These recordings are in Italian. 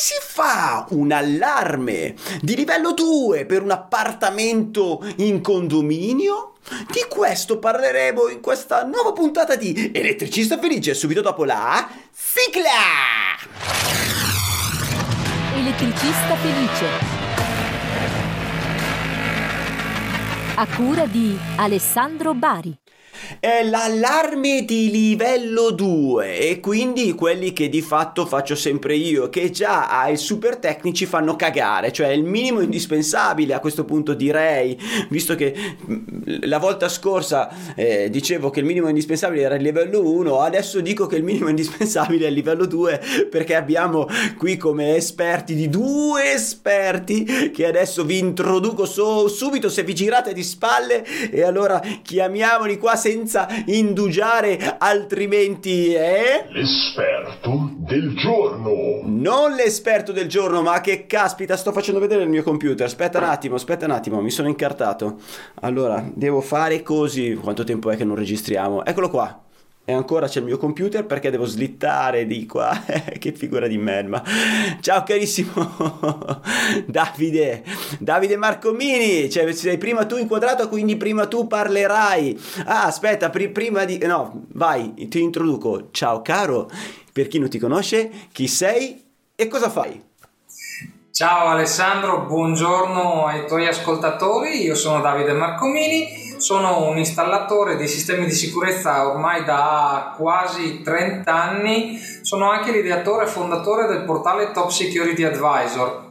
si fa un allarme di livello 2 per un appartamento in condominio? Di questo parleremo in questa nuova puntata di Elettricista Felice, subito dopo la sigla! Elettricista Felice. A cura di Alessandro Bari è l'allarme di livello 2 e quindi quelli che di fatto faccio sempre io che già ai super tecnici fanno cagare. Cioè il minimo indispensabile a questo punto direi. Visto che mm, la volta scorsa eh, dicevo che il minimo indispensabile era il livello 1 adesso dico che il minimo indispensabile è il livello 2 perché abbiamo qui come esperti di due esperti che adesso vi introduco so, subito se vi girate di spalle. E allora chiamiamoli qua senza senza indugiare, altrimenti è... L'esperto del giorno. Non l'esperto del giorno, ma che caspita, sto facendo vedere il mio computer. Aspetta un attimo, aspetta un attimo, mi sono incartato. Allora, devo fare così. Quanto tempo è che non registriamo? Eccolo qua e ancora c'è il mio computer perché devo slittare di qua. Che figura di merda. Ciao carissimo. Davide. Davide Marcomini. Cioè sei prima tu inquadrato quindi prima tu parlerai. Ah aspetta pri- prima di no vai ti introduco. Ciao caro. Per chi non ti conosce chi sei e cosa fai? Ciao Alessandro, buongiorno ai tuoi ascoltatori, io sono Davide Marcomini, sono un installatore di sistemi di sicurezza ormai da quasi 30 anni, sono anche l'ideatore e fondatore del portale Top Security Advisor,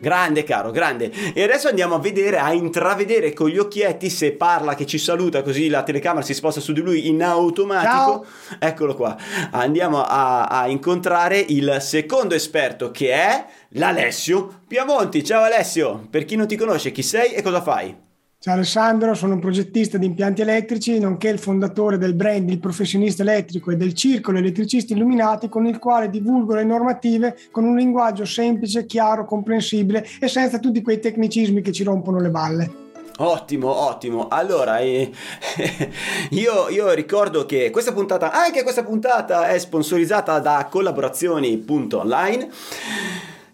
Grande caro, grande. E adesso andiamo a vedere, a intravedere con gli occhietti se parla che ci saluta così la telecamera si sposta su di lui in automatico. Ciao. Eccolo qua. Andiamo a, a incontrare il secondo esperto che è l'Alessio Piamonti. Ciao Alessio, per chi non ti conosce chi sei e cosa fai? Ciao Alessandro, sono un progettista di impianti elettrici, nonché il fondatore del brand Il Professionista Elettrico e del Circolo Elettricisti Illuminati, con il quale divulgo le normative con un linguaggio semplice, chiaro, comprensibile e senza tutti quei tecnicismi che ci rompono le balle. Ottimo, ottimo. Allora, eh, io, io, ricordo che questa puntata, anche questa puntata, è sponsorizzata da collaborazioni.online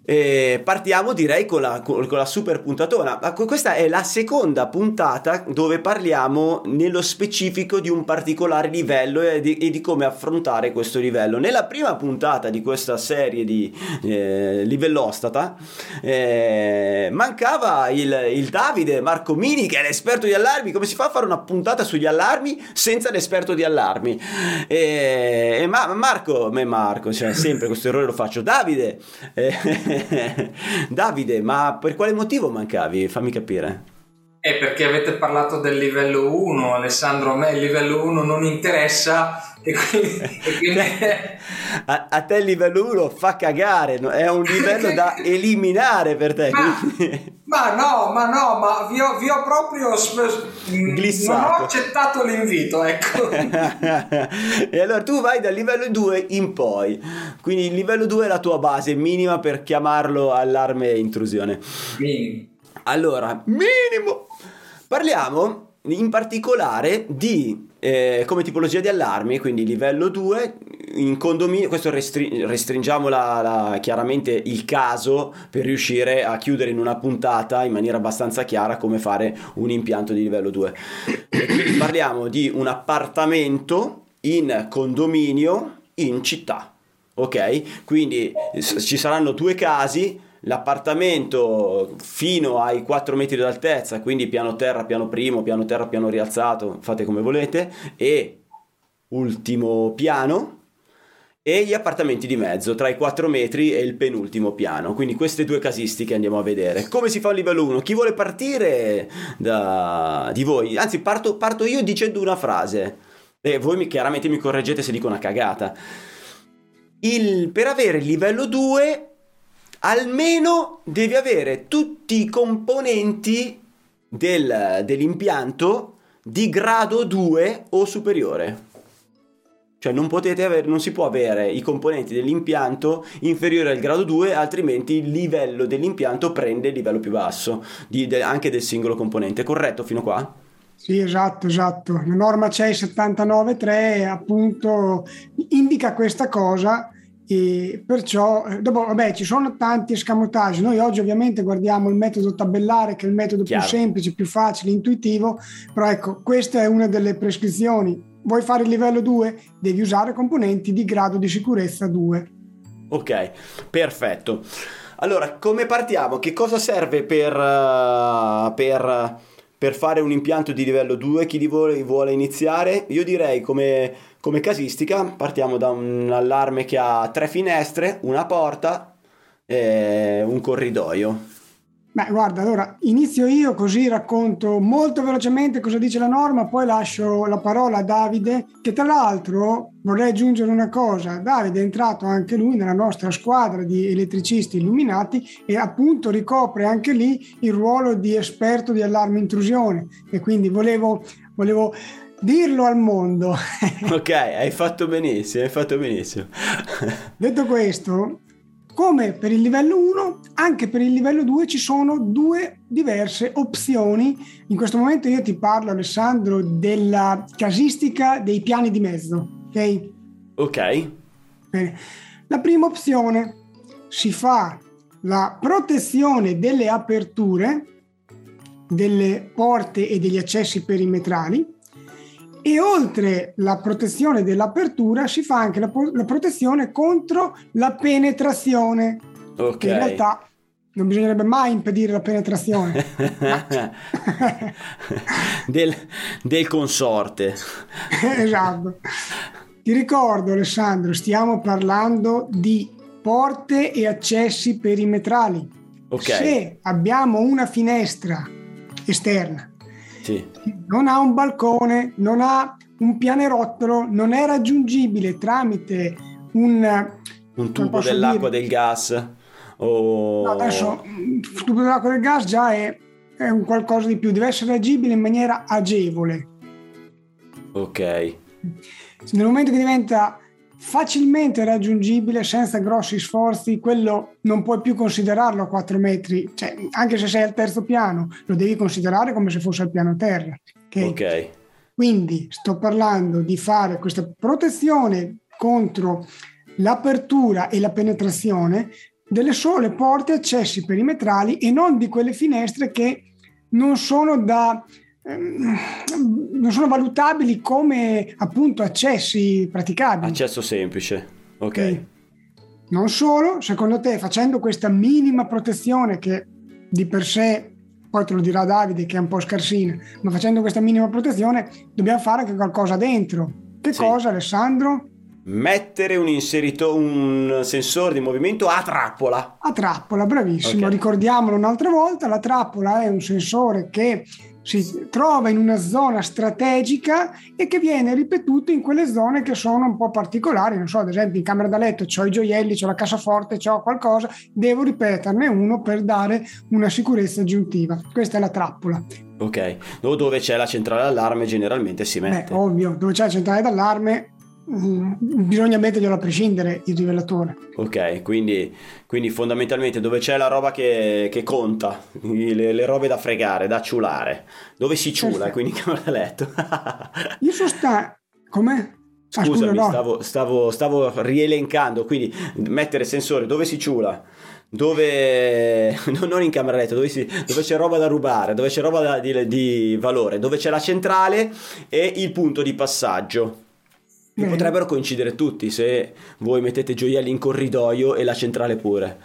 e partiamo direi con la, con la, super puntatona. Questa è la seconda puntata dove parliamo nello specifico di un particolare livello e di, e di come affrontare questo livello. Nella prima puntata di questa serie di eh, livellostata eh, mancava il, il Davide Marcomini che è l'esperto di allarmi. Come si fa a fare una puntata sugli allarmi senza l'esperto di allarmi? E ma, Marco, me Marco, cioè sempre questo errore lo faccio. Davide. Eh, Davide, ma per quale motivo mancavi? Fammi capire. È perché avete parlato del livello 1, Alessandro, a me il livello 1 non interessa e quindi... E quindi... a, a, te il livello 1 fa cagare, è un livello da eliminare per te. Ma, ma no, ma no, ma vi ho, vi ho proprio... Glissato. Non ho accettato l'invito, ecco. e allora tu vai dal livello 2 in poi, quindi il livello 2 è la tua base minima per chiamarlo allarme intrusione. Minimo. Allora, minimo! Parliamo in particolare di eh, come tipologia di allarmi, quindi livello 2 in condominio, questo restri- restringiamo la, la, chiaramente il caso per riuscire a chiudere in una puntata in maniera abbastanza chiara come fare un impianto di livello 2. parliamo di un appartamento in condominio in città. Ok? Quindi ci saranno due casi l'appartamento fino ai 4 metri d'altezza, quindi piano terra, piano primo, piano terra, piano rialzato, fate come volete, e ultimo piano e gli appartamenti di mezzo tra i 4 metri e il penultimo piano. Quindi queste due casistiche andiamo a vedere. Come si fa il livello 1? Chi vuole partire da... di voi? Anzi, parto, parto io dicendo una frase. E voi mi, chiaramente mi correggete se dico una cagata. Il, per avere il livello 2 almeno devi avere tutti i componenti del, dell'impianto di grado 2 o superiore. Cioè non, avere, non si può avere i componenti dell'impianto inferiore al grado 2, altrimenti il livello dell'impianto prende il livello più basso, di, de, anche del singolo componente. Corretto fino a qua? Sì, esatto, esatto. La norma CEI 79.3 appunto indica questa cosa e perciò, eh, dopo, vabbè, ci sono tanti escamotage. Noi oggi ovviamente guardiamo il metodo tabellare, che è il metodo Chiaro. più semplice, più facile, intuitivo, però ecco, questa è una delle prescrizioni. Vuoi fare il livello 2? Devi usare componenti di grado di sicurezza 2. Ok, perfetto. Allora, come partiamo? Che cosa serve per, uh, per, per fare un impianto di livello 2? Chi di voi vuole iniziare? Io direi come, come casistica partiamo da un allarme che ha tre finestre, una porta e un corridoio. Beh, guarda, allora inizio io così racconto molto velocemente cosa dice la norma, poi lascio la parola a Davide, che tra l'altro vorrei aggiungere una cosa. Davide è entrato anche lui nella nostra squadra di elettricisti illuminati e appunto ricopre anche lì il ruolo di esperto di allarme intrusione e quindi volevo, volevo dirlo al mondo. ok, hai fatto benissimo, hai fatto benissimo. Detto questo, come per il livello 1, anche per il livello 2 ci sono due diverse opzioni. In questo momento io ti parlo, Alessandro, della casistica dei piani di mezzo. Ok? Ok. Bene. La prima opzione si fa la protezione delle aperture, delle porte e degli accessi perimetrali e oltre la protezione dell'apertura si fa anche la, la protezione contro la penetrazione. Ok. Che in realtà non bisognerebbe mai impedire la penetrazione. del, del consorte. esatto. Ti ricordo Alessandro, stiamo parlando di porte e accessi perimetrali. Ok. Se abbiamo una finestra esterna. Non ha un balcone, non ha un pianerottolo, non è raggiungibile tramite un... Un tubo dell'acqua dire? del gas o... No, adesso il tubo dell'acqua del gas già è, è un qualcosa di più, deve essere agibile in maniera agevole. Ok. Nel momento che diventa facilmente raggiungibile senza grossi sforzi, quello non puoi più considerarlo a 4 metri, cioè, anche se sei al terzo piano, lo devi considerare come se fosse al piano terra. ok? Ok. Quindi sto parlando di fare questa protezione contro l'apertura e la penetrazione delle sole porte e accessi perimetrali e non di quelle finestre che non sono da non sono valutabili come appunto accessi praticabili. Accesso semplice. Ok. Ok. Non solo, secondo te facendo questa minima protezione che di per sé, poi te lo dirà Davide che è un po' scarsina, ma facendo questa minima protezione dobbiamo fare anche qualcosa dentro. Che Sì. cosa Alessandro? Mettere un inserito, un sensore di movimento a trappola. A trappola, bravissimo. Ok. Ricordiamolo un'altra volta, la trappola è un sensore che si trova in una zona strategica e che viene ripetuto in quelle zone che sono un po' particolari. Non so, ad esempio in camera da letto ho i gioielli, ho la cassaforte, ho qualcosa, devo ripeterne uno per dare una sicurezza aggiuntiva. Questa è la trappola. Ok. Dove c'è la centrale allarme generalmente si Beh, mette. ovvio, dove c'è la centrale d'allarme bisogna metterglielo a prescindere il rivelatore. Ok, quindi, quindi fondamentalmente dove c'è la roba che, che conta, le, le robe da fregare, da ciulare, dove si ciula, Perfetto. quindi in camera da letto. Io sono sta... Come? Ah, scusa, Scusami, no. stavo, stavo, stavo rielencando, quindi mettere sensore dove si ciula, dove no, non in camera letto, dove, si- dove c'è roba da rubare, dove c'è roba da- di, di valore, dove c'è la centrale e il punto di passaggio. Bene. potrebbero coincidere tutti se voi mettete gioielli in corridoio e la centrale pure.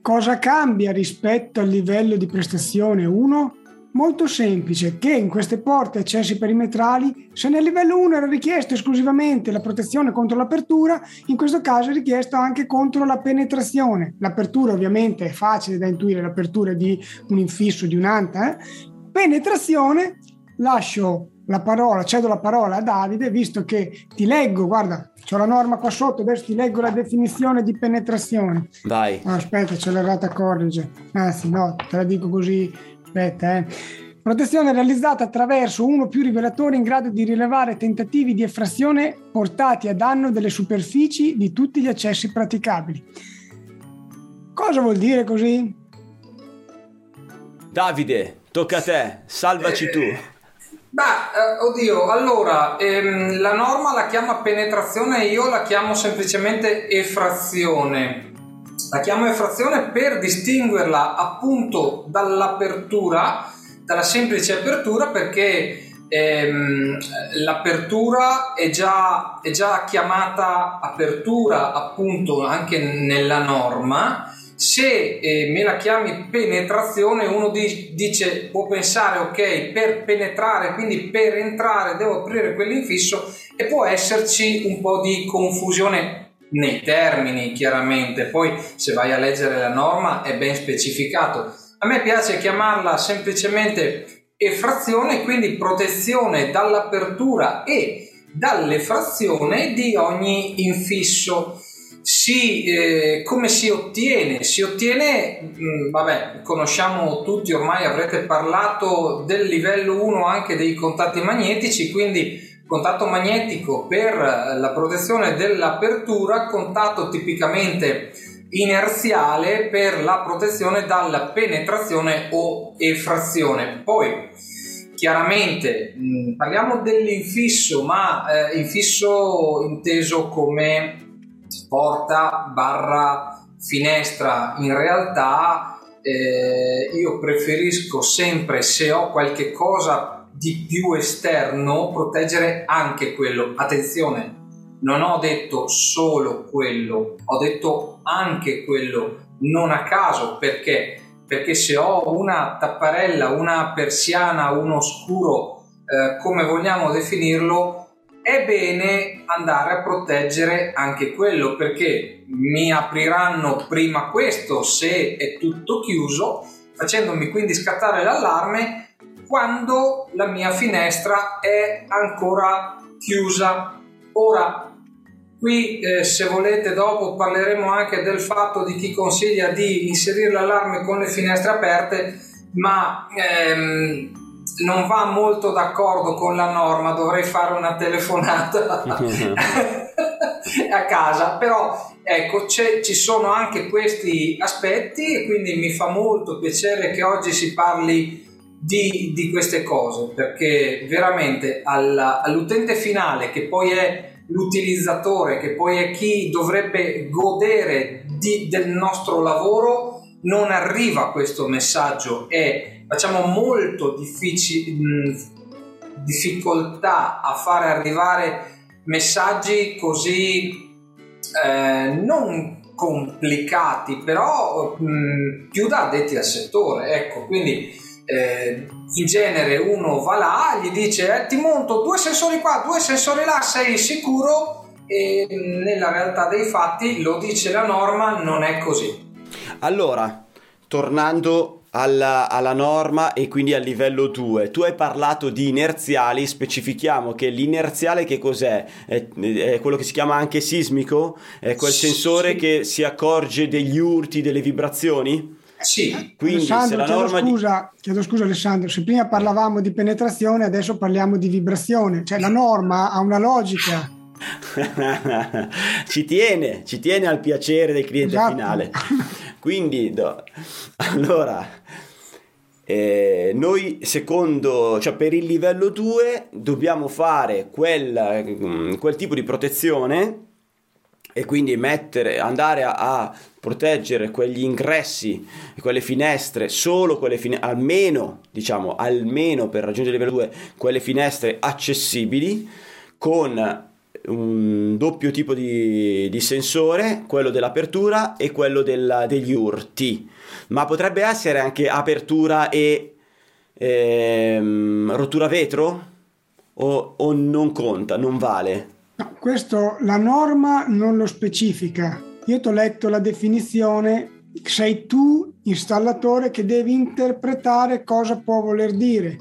Cosa cambia rispetto al livello di prestazione 1? Molto semplice, che in queste porte e accessi perimetrali, se nel livello 1 era richiesto esclusivamente la protezione contro l'apertura, in questo caso è richiesto anche contro la penetrazione. L'apertura ovviamente è facile da intuire, l'apertura di un infisso, di un'anta. eh. Penetrazione, lascio la parola, cedo la parola a Davide, visto che ti leggo, guarda, c'ho la norma qua sotto, adesso ti leggo la definizione di penetrazione. Vai. Ah, aspetta, c'è l'errata a corrige. Anzi, no, te la dico così. Aspetta, eh. Protezione realizzata attraverso uno o più rivelatori in grado di rilevare tentativi di effrazione portati a danno delle superfici di tutti gli accessi praticabili. Cosa vuol dire così? Davide, tocca a te, salvaci tu. Ma eh, oddio, allora, ehm, la norma la chiama penetrazione, io la chiamo semplicemente effrazione. La chiamo effrazione per distinguerla appunto dall'apertura, dalla semplice apertura, perché ehm, l'apertura è già, è già chiamata apertura appunto anche nella norma se eh, me la chiami penetrazione, uno di- dice, può pensare, ok, per penetrare, quindi per entrare devo aprire quell'infisso e può esserci un po' di confusione nei termini, chiaramente. Poi se vai a leggere la norma è ben specificato. A me piace chiamarla semplicemente effrazione, quindi protezione dall'apertura e dall'effrazione di ogni infisso si, eh, come si ottiene? Si ottiene, mh, mm, vabbè, conosciamo tutti, ormai avrete parlato del livello 1 anche dei contatti magnetici, quindi contatto magnetico per la protezione dell'apertura, contatto tipicamente inerziale per la protezione dalla penetrazione o effrazione. Poi, chiaramente, mh, mm, parliamo dell'infisso, ma eh, infisso inteso come porta barra finestra. In realtà eh, io preferisco sempre se ho qualche cosa di più esterno proteggere anche quello. Attenzione non ho detto solo quello ho detto anche quello. Non a caso perché? Perché se ho una tapparella una persiana uno scuro eh, come vogliamo definirlo è bene andare a proteggere anche quello perché mi apriranno prima questo se è tutto chiuso, facendomi quindi scattare l'allarme quando la mia finestra è ancora chiusa. Ora, qui eh, se volete dopo parleremo anche del fatto di chi consiglia di inserire l'allarme con le finestre aperte, ma ehm, non va molto d'accordo con la norma, dovrei fare una telefonata a casa, però ecco ci sono anche questi aspetti e quindi mi fa molto piacere che oggi si parli di, di queste cose perché veramente alla, all'utente finale che poi è l'utilizzatore, che poi è chi dovrebbe godere di, del nostro lavoro, non arriva questo messaggio e facciamo molto difficil- difficoltà a fare arrivare messaggi così eh, non complicati, però mh, più da addetti al settore. Ecco, quindi eh, in genere uno va là, gli dice eh, ti monto due sensori qua, due sensori là, sei sicuro? E nella realtà dei fatti lo dice la norma, non è così. Allora, tornando alla, alla, norma e quindi al livello 2. Tu hai parlato di inerziali, specifichiamo che l'inerziale che cos'è? È, è quello che si chiama anche sismico? È quel sì, sensore sì. che si accorge degli urti, delle vibrazioni? Sì. Quindi Alessandro, se la chiedo, norma scusa, di... chiedo scusa Alessandro, se prima parlavamo di penetrazione, adesso parliamo di vibrazione. Cioè la norma ha una logica. ci tiene, ci tiene al piacere del cliente esatto. finale. Quindi, no. allora, eh, noi secondo, cioè per il livello 2 dobbiamo fare quel, mm, quel tipo di protezione e quindi mettere, andare a, a, proteggere quegli ingressi quelle finestre, solo quelle finestre, almeno, diciamo, almeno per raggiungere il livello 2, quelle finestre accessibili con un doppio tipo di, di sensore, quello dell'apertura e quello della, degli urti, ma potrebbe essere anche apertura e ehm, rottura vetro o, o non conta, non vale? No, questo la norma non lo specifica. Io ti ho letto la definizione, sei tu installatore che devi interpretare cosa può voler dire.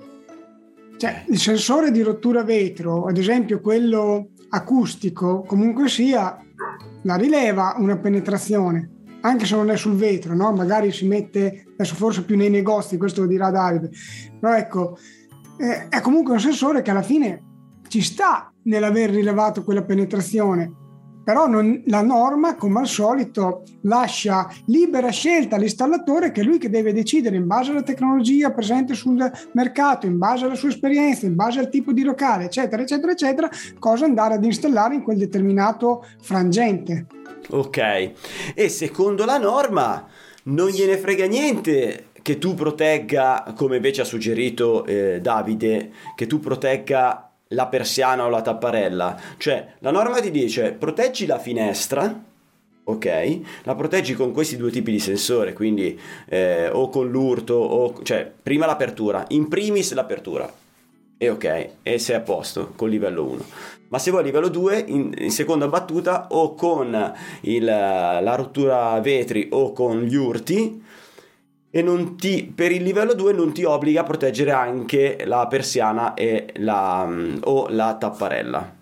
Cioè, il sensore di rottura vetro, ad esempio quello acustico, comunque sia, la rileva una penetrazione, anche se non è sul vetro, no? magari si mette, adesso forse più nei negozi, questo lo dirà Davide, però ecco, eh, è comunque un sensore che alla fine ci sta nell'aver rilevato quella penetrazione, però non, la norma, come al solito, lascia libera scelta all'installatore che è lui che deve decidere in base alla tecnologia presente sul mercato, in base alla sua esperienza, in base al tipo di locale, eccetera, eccetera, eccetera, cosa andare ad installare in quel determinato frangente. Ok, e secondo la norma non gliene frega niente che tu protegga, come invece ha suggerito eh, Davide, che tu protegga la persiana o la tapparella. Cioè, la norma ti dice proteggi la finestra, ok? La proteggi con questi due tipi di sensore, quindi eh, o con l'urto, o, cioè prima l'apertura, in primis l'apertura. E ok, e sei a posto con livello 1. Ma se vuoi livello 2, in, in seconda battuta, o con il, la rottura vetri o con gli urti, e ti, per il livello 2 non ti obbliga a proteggere anche la persiana la, mm, o la tapparella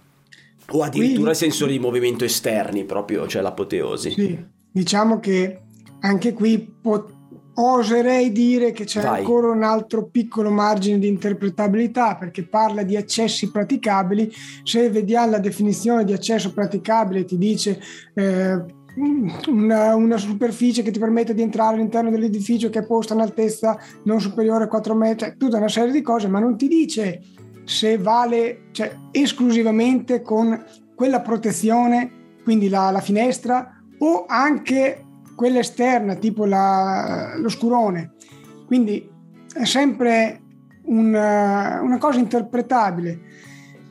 o addirittura i sensori di movimento esterni proprio, cioè l'apoteosi. Sì, diciamo che anche qui pot- oserei dire che c'è Vai. ancora un altro piccolo margine di interpretabilità perché parla di accessi praticabili. Se vediamo la definizione di accesso praticabile ti dice eh, una, una, superficie che ti permette di entrare all'interno dell'edificio che è posta in altezza non superiore a 4 metri, tutta una serie di cose, ma non ti dice se vale cioè, esclusivamente con quella protezione, quindi la, la finestra, o anche quella esterna, tipo la, lo scurone. Quindi è sempre una, una cosa interpretabile.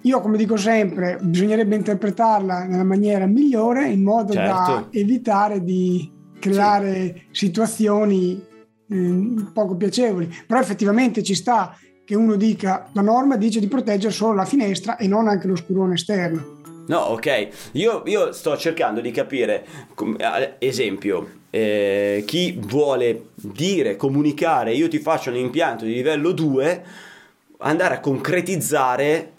Io, come dico sempre, bisognerebbe interpretarla nella maniera migliore in modo certo. da evitare di creare sì. situazioni eh, poco piacevoli. Però effettivamente ci sta che uno dica, la norma dice di proteggere solo la finestra e non anche lo scurone esterno. No, ok. Io, io sto cercando di capire, esempio, eh, chi vuole dire, comunicare, io ti faccio un impianto di livello 2, andare a concretizzare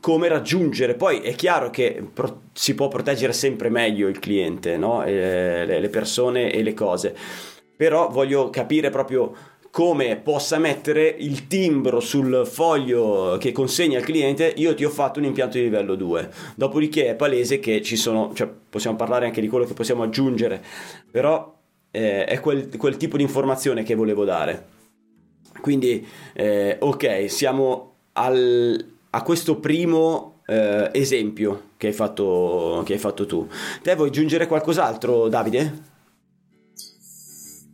come raggiungere. Poi è chiaro che pro- si può proteggere sempre meglio il cliente, no? e, le persone e le cose. Però voglio capire proprio come possa mettere il timbro sul foglio che consegna al cliente, io ti ho fatto un impianto di livello 2. Dopodiché è palese che ci sono, cioè possiamo parlare anche di quello che possiamo aggiungere, però eh, è quel, quel, tipo di informazione che volevo dare. Quindi, eh, ok, siamo al, a questo primo eh, esempio che hai, fatto, che hai fatto tu. Te vuoi aggiungere qualcos'altro, Davide?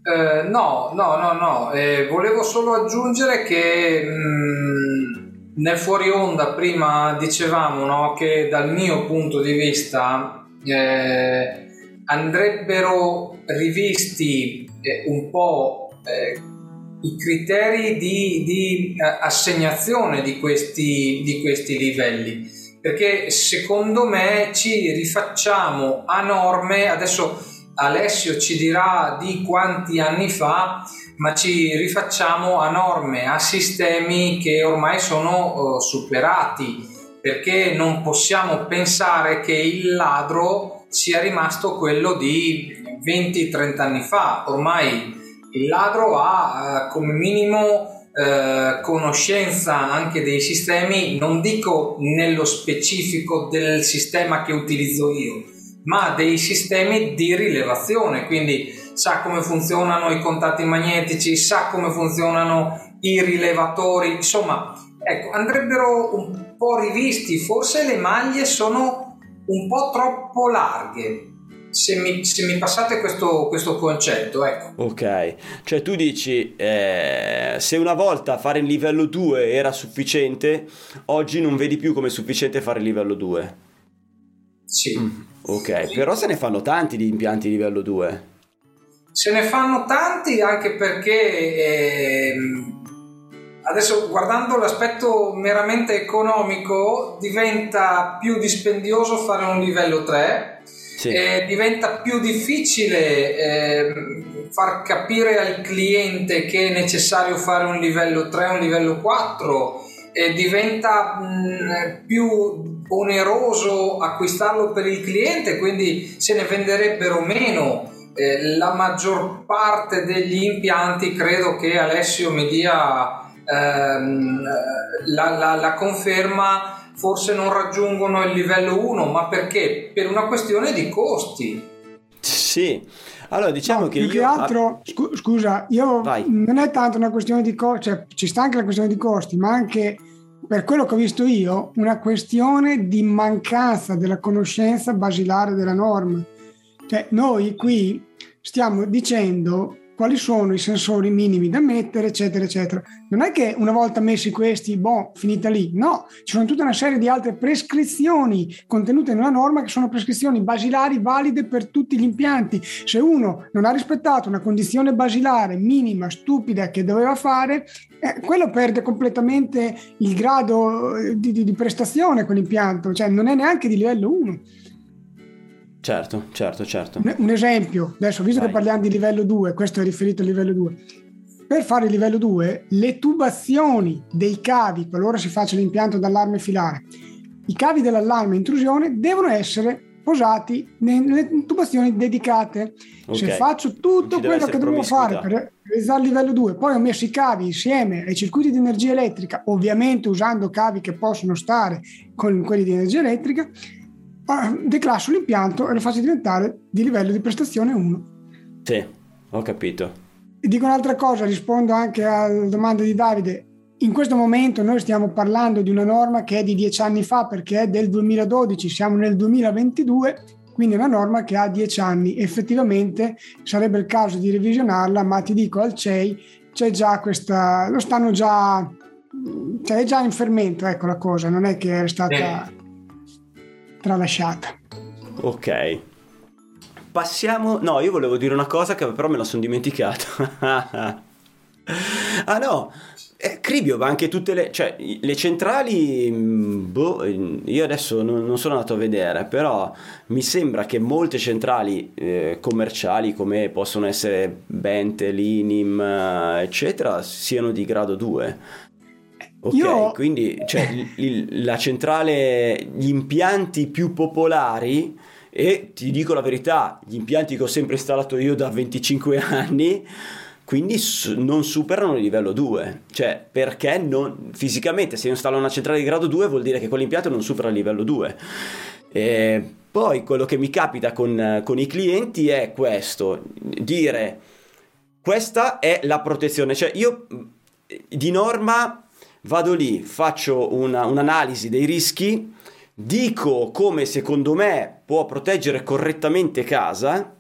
Eh, no, no, no, no. Eh, volevo solo aggiungere che mh, mm, nel fuori onda prima dicevamo no, che dal mio punto di vista eh, andrebbero rivisti eh, un po' eh, i criteri di, di eh, assegnazione di questi, di questi livelli. Perché secondo me ci rifacciamo a norme adesso Alessio ci dirà di quanti anni fa ma ci rifacciamo a norme a sistemi che ormai sono uh, superati. Perché non possiamo pensare che il ladro sia rimasto quello di 20-30 anni fa. Ormai il ladro ha eh, come minimo eh, conoscenza anche dei sistemi, non dico nello specifico del sistema che utilizzo io, ma dei sistemi di rilevazione, quindi sa come funzionano i contatti magnetici, sa come funzionano i rilevatori, insomma, ecco, andrebbero un po' rivisti, forse le maglie sono un po' troppo larghe se mi, se mi, passate questo, questo, concetto, ecco. Ok, cioè tu dici eh, se una volta fare il livello 2 era sufficiente, oggi non vedi più come sufficiente fare il livello 2. Sì. Mm, ok, sì. però se ne fanno tanti di impianti livello 2. Se ne fanno tanti anche perché eh, adesso guardando l'aspetto meramente economico diventa più dispendioso fare un livello 3 sì. eh, diventa più difficile eh, far capire al cliente che è necessario fare un livello 3, un livello 4, eh, diventa mh, più oneroso acquistarlo per il cliente, quindi se ne venderebbero meno. Eh, la maggior parte degli impianti credo che Alessio mi dia ehm, la, la, la conferma forse non raggiungono il livello 1, ma perché? Per una questione di costi. Sì, allora diciamo No, che più io... che altro, scu- scusa, io Vai. non è tanto una questione di costi, cioè ci sta anche la questione di costi, ma anche per quello che ho visto io, una questione di mancanza della conoscenza basilare della norma. Cioè, noi qui stiamo dicendo quali sono i sensori minimi da mettere, eccetera, eccetera. Non è che una volta messi questi, boh, finita lì. No, ci sono tutta una serie di altre prescrizioni contenute nella norma che sono prescrizioni basilari valide per tutti gli impianti. Se uno non ha rispettato una condizione basilare minima, stupida che doveva fare, eh, quello perde completamente il grado eh, di, di- di prestazione quell'impianto, cioè non è neanche di livello 1. Certo, certo, certo. Un, un esempio, adesso visto Vai. che parliamo di livello 2, questo è riferito al livello 2. Per fare il livello 2, le tubazioni dei cavi, qualora si faccia l'impianto d'allarme filare, i cavi dell'allarme intrusione devono essere posati nelle tubazioni dedicate. Se Ok. faccio tutto quello che dovevo fare per realizzare il livello 2, poi ho messo i cavi insieme ai circuiti di energia elettrica, ovviamente usando cavi che possono stare con quelli di energia elettrica, declasso l'impianto e lo faccio diventare di livello di prestazione 1. Sì, ho capito. E dico un'altra cosa, rispondo anche alla domanda di Davide. In questo momento noi stiamo parlando di una norma che è di dieci anni fa perché è del 2012, siamo nel 2022, quindi è una norma che ha dieci anni. Effettivamente sarebbe il caso di revisionarla, ma ti dico al CEI c'è già questa, lo stanno già, cioè è già in fermento, ecco la cosa, non è che è stata tralasciata. Ok. Passiamo... No, io volevo dire una cosa che però me la sono dimenticato. ah no, eh, Cribio, ma anche tutte le... Cioè, le centrali... mh, Boh, io adesso non, non sono andato a vedere, però mi sembra che molte centrali eh, commerciali come possono essere Bente, Linim, eh, eccetera, siano di grado 2. Ok, Io- quindi cioè, il- la centrale, gli impianti più popolari, e ti dico la verità, gli impianti che ho sempre installato io da 25 anni, quindi s- non superano il livello 2. Cioè, perché non, fisicamente se io installo una centrale di grado 2 vuol dire che quell'impianto non supera il livello 2. E poi quello che mi capita con, con i clienti è questo, dire questa è la protezione, cioè io di norma vado lì, faccio una- un'analisi dei rischi, dico come secondo me può proteggere correttamente casa,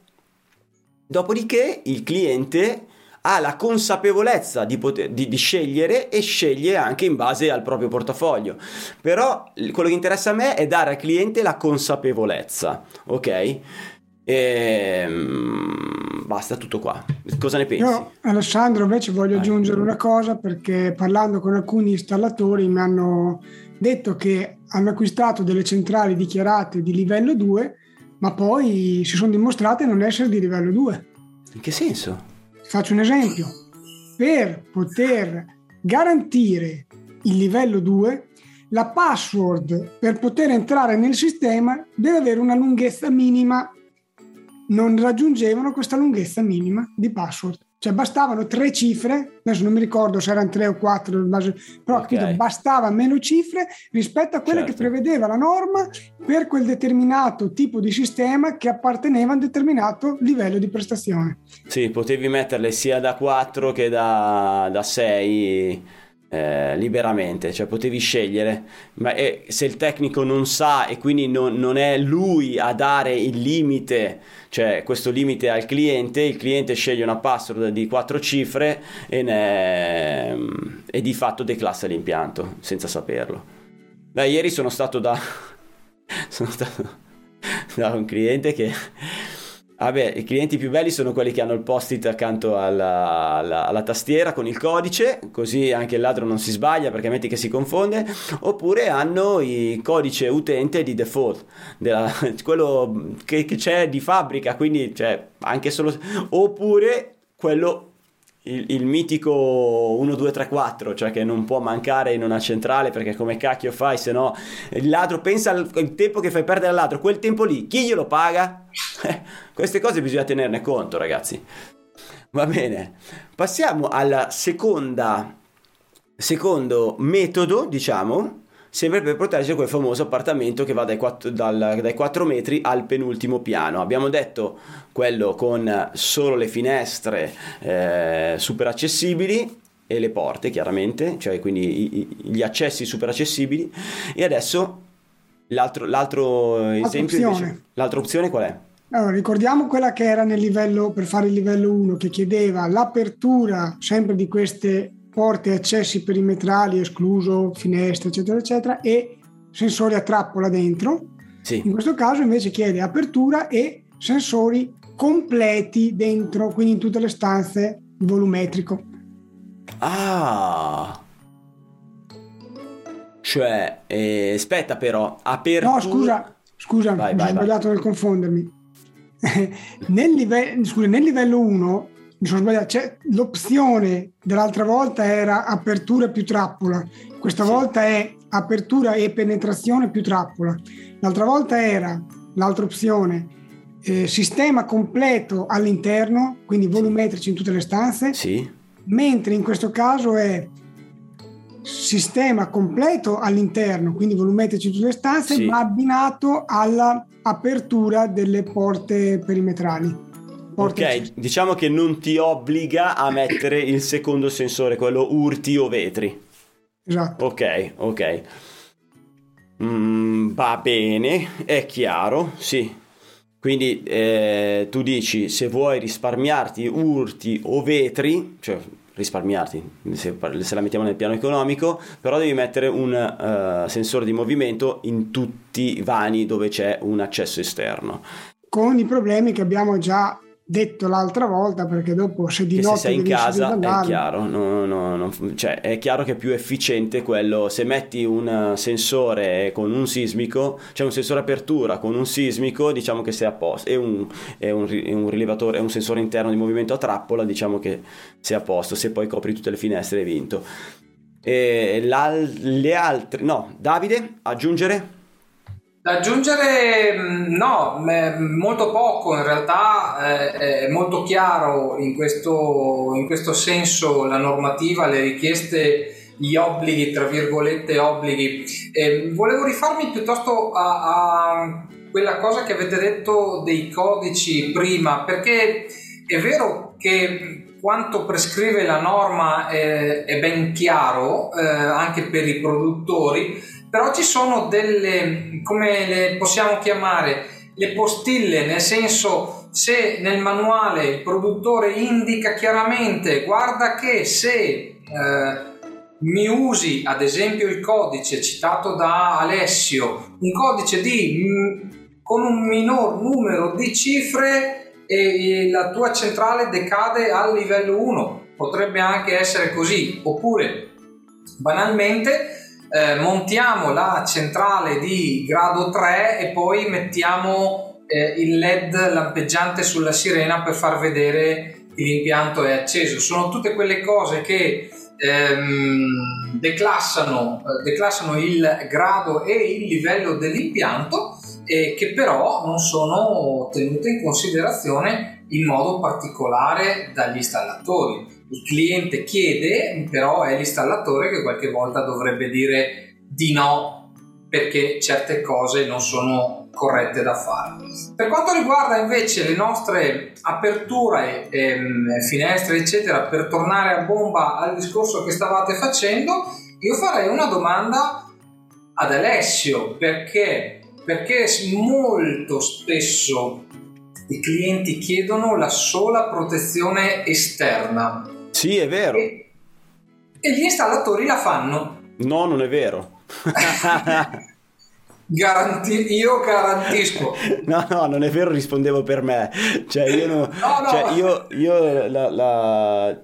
dopodiché il cliente ha la consapevolezza di, poter, di, di scegliere e sceglie anche in base al proprio portafoglio. Però quello che interessa a me è dare al cliente la consapevolezza, ok? Ehm, basta, tutto qua. Cosa ne pensi? Io, Alessandro, invece voglio Vai. aggiungere una cosa perché parlando con alcuni installatori mi hanno detto che hanno acquistato delle centrali dichiarate di livello 2, ma poi si sono dimostrate non essere di livello 2. In che senso? Faccio un esempio. Per poter garantire il livello 2, la password per poter entrare nel sistema deve avere una lunghezza minima. Non raggiungevano questa lunghezza minima di password. Cioè bastavano tre cifre, adesso non mi ricordo se erano tre o quattro, però Ok. capito, bastava meno cifre rispetto a quelle Certo. che prevedeva la norma per quel determinato tipo di sistema che apparteneva a un determinato livello di prestazione. Sì, potevi metterle sia da 4 che da, da 6 eh, liberamente, cioè potevi scegliere, ma eh, se il tecnico non sa e quindi non, non è lui a dare il limite, cioè questo limite al cliente, il cliente sceglie una password di 4 cifre e, ne- e di fatto declassa l'impianto senza saperlo. Beh, ieri sono stato da, sono stato da un cliente che Vabbè, i clienti più belli sono quelli che hanno il post-it accanto alla, alla- alla tastiera con il codice, così anche il ladro non si sbaglia perché metti che si confonde, oppure hanno il codice utente di default, della- quello che, che c'è di fabbrica, quindi cioè, anche solo... oppure quello il, il mitico 1, 2, 3, 4, cioè che non può mancare in una centrale perché come cacchio fai se no il ladro pensa al al tempo che fai perdere al ladro, quel tempo lì chi glielo paga? Eh, Queste cose bisogna tenerne conto ragazzi. Va bene, passiamo seconda, secondo metodo, diciamo, sempre per proteggere quel famoso appartamento che va dai 4, dal, dai 4 metri al penultimo piano. Abbiamo detto quello con solo le finestre eh, super accessibili e le porte chiaramente, cioè quindi i, gli accessi super accessibili e adesso l'altro, l'altro esempio opzione. invece, l'altra opzione qual è? Allora, ricordiamo quella che era nel livello, per fare il livello 1, che chiedeva l'apertura sempre di queste porte e accessi perimetrali, escluso finestre, eccetera, eccetera, e sensori a trappola dentro. Sì. In questo caso invece chiede apertura e sensori completi dentro, quindi in tutte le stanze volumetrico. Ah! Cioè, eh, aspetta però, apertura... No, scusa, scusa, Vai, mi vai, sono vai. sbagliato nel confondermi. nel, live- scusa, nel livello 1 mi sono sbagliato, cioè, l'opzione dell'altra volta era apertura più trappola, questa Sì. volta è apertura e penetrazione più trappola. L'altra volta era l'altra opzione eh, sistema completo all'interno, quindi volumetrici in tutte le stanze, Sì, mentre in questo caso è sistema completo all'interno, quindi volumetrici in tutte le stanze, Sì. ma abbinato all'apertura delle porte perimetrali. Ok, diciamo che non ti obbliga a mettere il secondo sensore, quello urti o vetri. Esatto. Ok, ok. Mm, va bene, è chiaro, sì. Quindi eh, tu dici se vuoi risparmiarti urti o vetri, cioè risparmiarti, se, se la mettiamo nel piano economico, però devi mettere un eh, sensore di movimento in tutti i vani dove c'è un accesso esterno. Con i problemi che abbiamo già detto l'altra volta, perché dopo se di Che se notte sei in casa è chiaro, no, no, no, cioè, è chiaro che è più efficiente quello, se metti un sensore con un sismico, cioè un sensore apertura con un sismico, diciamo che sei a posto, e un, e un, e un rilevatore, e un sensore interno di movimento a trappola, diciamo che sei a posto, se poi copri tutte le finestre hai vinto. E le altre, no, Davide, aggiungere? Da aggiungere, mh, no, molto poco, in realtà eh, è molto chiaro in questo, in questo senso la normativa, le richieste, gli obblighi, tra virgolette, obblighi. Eh, volevo rifarmi piuttosto a, a quella cosa che avete detto dei codici prima, perché è vero che quanto prescrive la norma è, è ben chiaro eh, anche per i produttori, però ci sono delle, come le possiamo chiamare, le postille, nel senso se nel manuale il produttore indica chiaramente guarda che se eh, mi usi ad esempio il codice citato da Alessio, un codice di mm, con un minor numero di cifre e la tua centrale decade al livello 1, potrebbe anche essere così, oppure banalmente eh, montiamo la centrale di grado 3 e poi mettiamo eh, il led lampeggiante sulla sirena per far vedere che l'impianto è acceso. Sono tutte quelle cose che ehm, declassano, eh, declassano il grado e il livello dell'impianto e che però non sono tenute in considerazione in modo particolare dagli installatori il cliente chiede, però è l'installatore che qualche volta dovrebbe dire di no perché certe cose non sono corrette da fare. Per quanto riguarda invece le nostre aperture, ehm, finestre, eccetera, per tornare a bomba al discorso che stavate facendo, io farei una domanda ad Alessio perché perché molto spesso i clienti chiedono la sola protezione esterna Sì, è vero. e, e gli installatori la fanno. No, non è vero. Garanti- io garantisco. No, no, non è vero, rispondevo per me. Cioè, io, no- no. cioè, io, io la, la-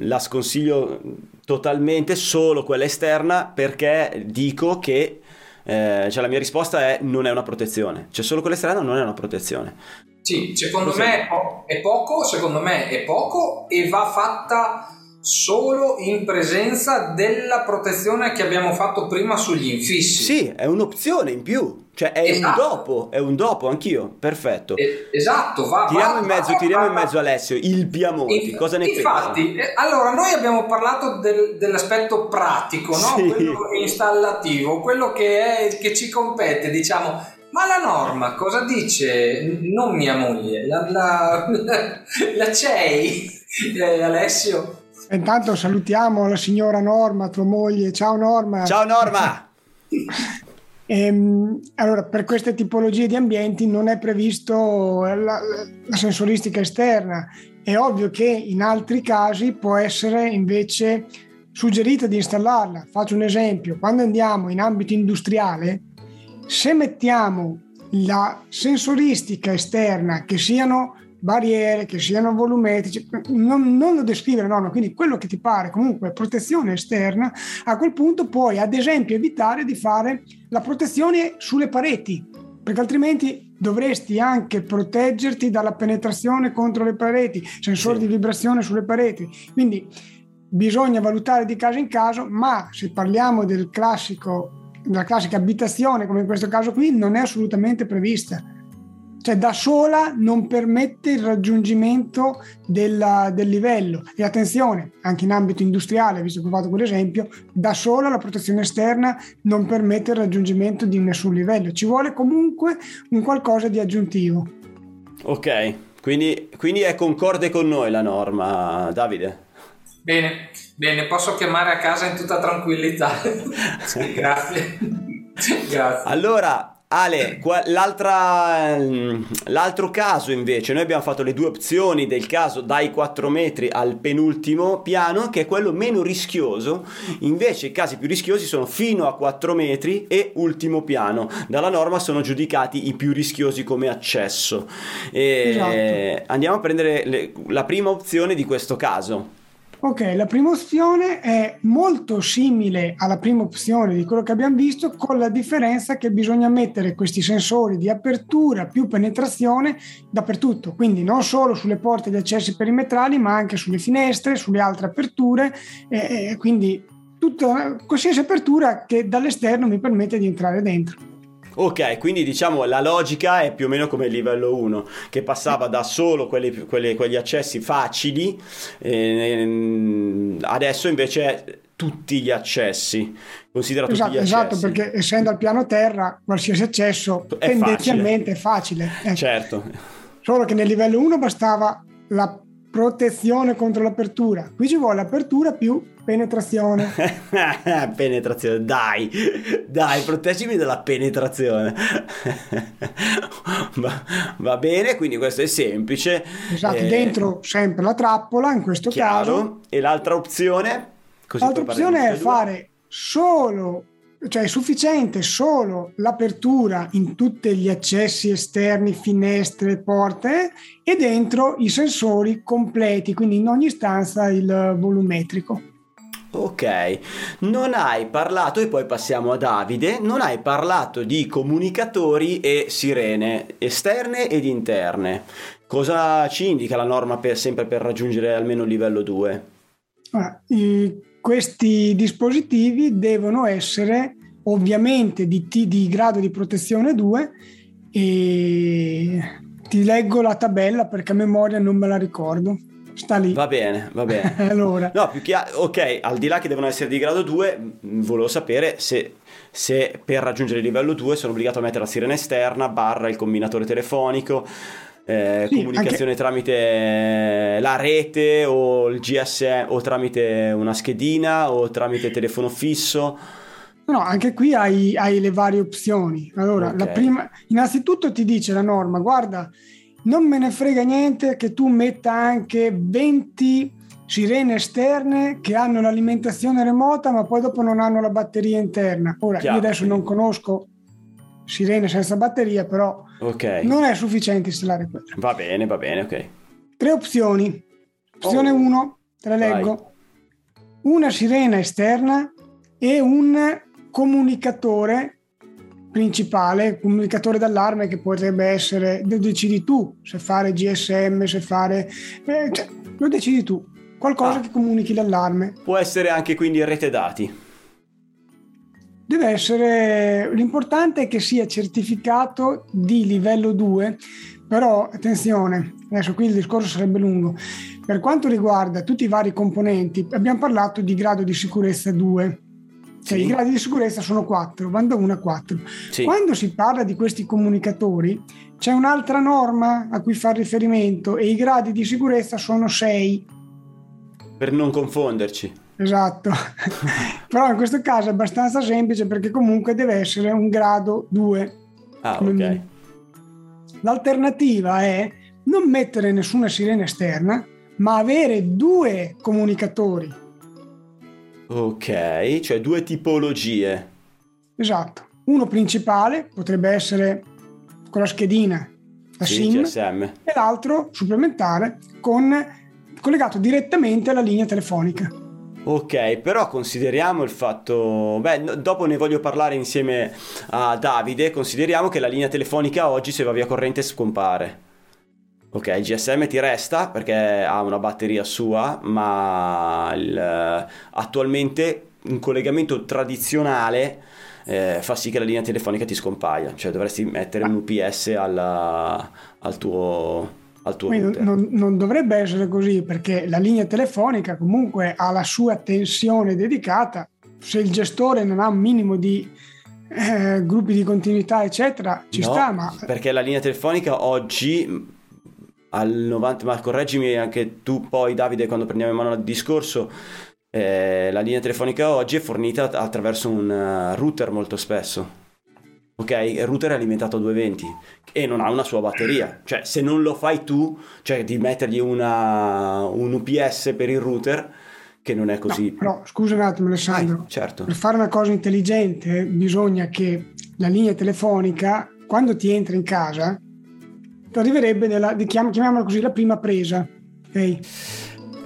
la sconsiglio totalmente solo quella esterna perché dico che eh, cioè la mia risposta è non è una protezione. Cioè, solo quella esterna non è una protezione. Sì, secondo Cos'è? me è, po- è poco, secondo me è poco e va fatta solo in presenza della protezione che abbiamo fatto prima sugli infissi. Sì, è un'opzione in più. Cioè è esatto. un dopo, è un dopo anch'io, perfetto. Eh, esatto, va. Tiriamo va, in mezzo, va, tiriamo va, in mezzo Alessio, il Piamonti, Inf- cosa ne infatti? Eh, allora noi abbiamo parlato del, dell'aspetto pratico, no? Sì. quello installativo, quello che, è, che ci compete, diciamo. Ma la norma cosa dice? Non mia moglie, la, la, la, la CEI, eh, Alessio. Intanto salutiamo la signora Norma, tua moglie. Ciao Norma. Ciao Norma! Ehm, allora, per queste tipologie di ambienti non è previsto la, la sensoristica esterna. È ovvio che in altri casi può essere invece suggerito di installarla. Faccio un esempio: quando andiamo in ambito industriale, se mettiamo la sensoristica esterna, che siano barriere, che siano volumetrici, non, non lo descrivere, no, no, quindi quello che ti pare comunque protezione esterna, a quel punto puoi ad esempio evitare di fare la protezione sulle pareti, perché altrimenti dovresti anche proteggerti dalla penetrazione contro le pareti, sensori Sì. di vibrazione sulle pareti. Quindi bisogna valutare di caso in caso, ma se parliamo del classico, della classica abitazione, come in questo caso qui, non è assolutamente prevista. Cioè da sola non permette il raggiungimento della- del livello. E attenzione, anche in ambito industriale, visto che ho fatto quell'esempio, da sola la protezione esterna non permette il raggiungimento di nessun livello. Ci vuole comunque un qualcosa di aggiuntivo. Ok, quindi, quindi è concorde con noi la norma, Davide? Bene, bene, posso chiamare a casa in tutta tranquillità. Grazie. Grazie. Allora, Ale, l'altro caso invece, noi abbiamo fatto le due opzioni del caso dai 4 metri al penultimo piano, che è quello meno rischioso, invece i casi più rischiosi sono fino a 4 metri e ultimo piano. Dalla norma sono giudicati i più rischiosi come accesso. E Esatto. Andiamo a prendere le- la prima opzione di questo caso. Ok, la prima opzione è molto simile alla prima opzione di quello che abbiamo visto, con la differenza che bisogna mettere questi sensori di apertura più penetrazione dappertutto, quindi non solo sulle porte di accessi perimetrali, ma anche sulle finestre, sulle altre aperture, eh, quindi tutta qualsiasi apertura che dall'esterno mi permette di entrare dentro. Ok, quindi diciamo la logica è più o meno come il livello 1, che passava da solo quelli- quelli- quegli accessi facili, ehm, adesso invece tutti gli accessi. Considera tutti Esatto, gli accessi. esatto, perché essendo al piano terra qualsiasi accesso È tendenzialmente è facile. Ecco. Certo. Solo che nel livello 1 bastava la protezione contro l'apertura. Qui ci vuole apertura più penetrazione. penetrazione, dai, dai, proteggimi dalla penetrazione. va, va bene, quindi questo è semplice. Esatto, Eh, dentro sempre la trappola in questo caso. Chiaro. E l'altra opzione? Così L'altra opzione è fare solo, cioè è sufficiente solo l'apertura in tutti gli accessi esterni, finestre, porte e dentro i sensori completi, quindi in ogni stanza il volumetrico. Ok, non hai parlato, e poi passiamo a Davide, non hai parlato di comunicatori e sirene esterne ed interne. Cosa ci indica la norma per, sempre per raggiungere almeno il livello 2? Ora, i- questi dispositivi devono essere ovviamente di, T- di grado di protezione 2 e ti leggo la tabella perché a memoria non me la ricordo. Sta lì. Va bene, va bene. allora, No, più che ok, al di là che devono essere di grado 2, mh, volevo sapere se, se per raggiungere il livello 2 sono obbligato a mettere la sirena esterna, barra il combinatore telefonico, eh, Sì, comunicazione tramite la rete o il GSM o tramite una schedina o tramite telefono fisso. no, anche qui hai, hai le varie opzioni. Allora, Ok. la prima, innanzitutto ti dice la norma, guarda, non me ne frega niente che tu metta anche 20 sirene esterne che hanno l'alimentazione remota ma poi dopo non hanno la batteria interna. Ora, Chiaro. io adesso non conosco sirene senza batteria, però Ok, non è sufficiente installare quello. va bene, va bene, ok. Tre opzioni. Opzione Oh. 1, te le Vai. leggo. Una sirena esterna e un comunicatore principale, comunicatore d'allarme che potrebbe essere, lo decidi tu, se fare GSM, se fare... eh, cioè, lo decidi tu. qualcosa Ah. che comunichi l'allarme. Può essere anche quindi rete dati. Deve essere l'importante è che sia certificato di livello 2, però attenzione, adesso qui il discorso sarebbe lungo. Per quanto riguarda tutti i vari componenti, abbiamo parlato di grado di sicurezza 2. Cioè Sì. i gradi di sicurezza sono 4, vanno da 1 a 4. Sì. Quando si parla di questi comunicatori c'è un'altra norma a cui fare riferimento e i gradi di sicurezza sono 6. Per non confonderci. Esatto, però in questo caso è abbastanza semplice perché comunque deve essere un grado 2. Ah, ok. L'alternativa è non mettere nessuna sirena esterna, ma avere due comunicatori. Ok, cioè due tipologie. Esatto, uno principale potrebbe essere con la schedina, la Sì, SIM, GSM. e l'altro supplementare con collegato direttamente alla linea telefonica. Ok, però consideriamo il fatto, beh, no- dopo ne voglio parlare insieme a Davide, consideriamo che la linea telefonica oggi se va via corrente scompare. Ok, il GSM ti resta perché ha una batteria sua, ma il- attualmente un collegamento tradizionale eh, fa sì che la linea telefonica ti scompaia, cioè dovresti mettere un UPS alla- al tuo, al tuo Quindi router. non, non dovrebbe essere così perché la linea telefonica comunque ha la sua tensione dedicata. Se il gestore non ha un minimo di eh, gruppi di continuità, eccetera, ci No, sta, ma perché la linea telefonica oggi mh, al 90 ma correggimi anche tu poi Davide quando prendiamo in mano il discorso eh, la linea telefonica oggi è fornita att- attraverso un eh, router molto spesso ok? Il router è alimentato a 220 e non ha una sua batteria. Cioè se non lo fai tu cioè di mettergli una, un UPS per il router che non è così. No, però scusa un attimo Alessandro, Vai, certo. Per fare una cosa intelligente bisogna che la linea telefonica, quando ti entra in casa, ti arriverebbe nella, chiamiamola così, la prima presa. ok?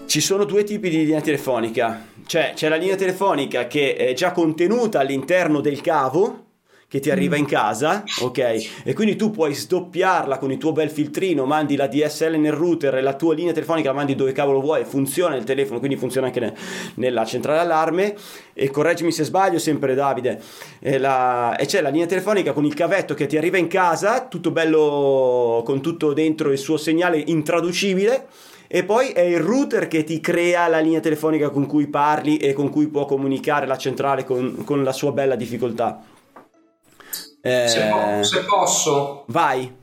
Ci sono due tipi di linea telefonica, cioè c'è la linea telefonica che è già contenuta all'interno del cavo che ti arriva in casa, ok? E quindi tu puoi sdoppiarla con il tuo bel filtrino, mandi la DSL nel router e la tua linea telefonica la mandi dove cavolo vuoi, funziona il telefono, quindi funziona anche ne- nella centrale allarme e correggimi se sbaglio sempre Davide, e, la- e c'è la linea telefonica con il cavetto che ti arriva in casa, tutto bello con tutto dentro il suo segnale intraducibile e poi è il router che ti crea la linea telefonica con cui parli e con cui può comunicare la centrale con, con la sua bella difficoltà. Eh, Se, po- se posso, vai.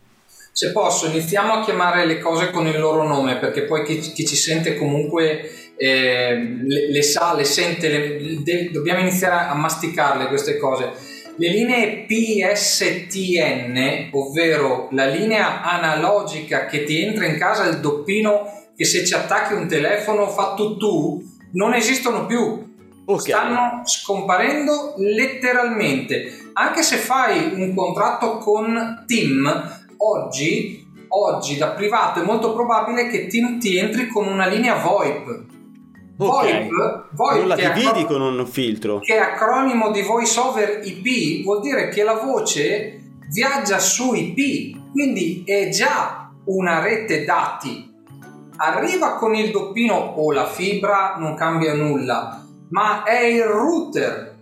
se posso, iniziamo a chiamare le cose con il loro nome, perché poi chi, chi ci sente comunque eh, le, le sa, le sente, le- de- dobbiamo iniziare a masticarle queste cose. Le linee PSTN, ovvero la linea analogica che ti entra in casa il doppino che se ci attacchi un telefono fa tutù, non esistono più. Ok. Stanno scomparendo letteralmente. Anche se fai un contratto con Tim, oggi, oggi da privato è molto probabile che Tim ti entri con una linea VoIP. Ok. VoIP, VoIP non la dividi acro- con un filtro. che è acronimo di Voice over IP, vuol dire che la voce viaggia su IP, quindi è già una rete dati. Arriva con il doppino o la fibra, non cambia nulla, ma è il router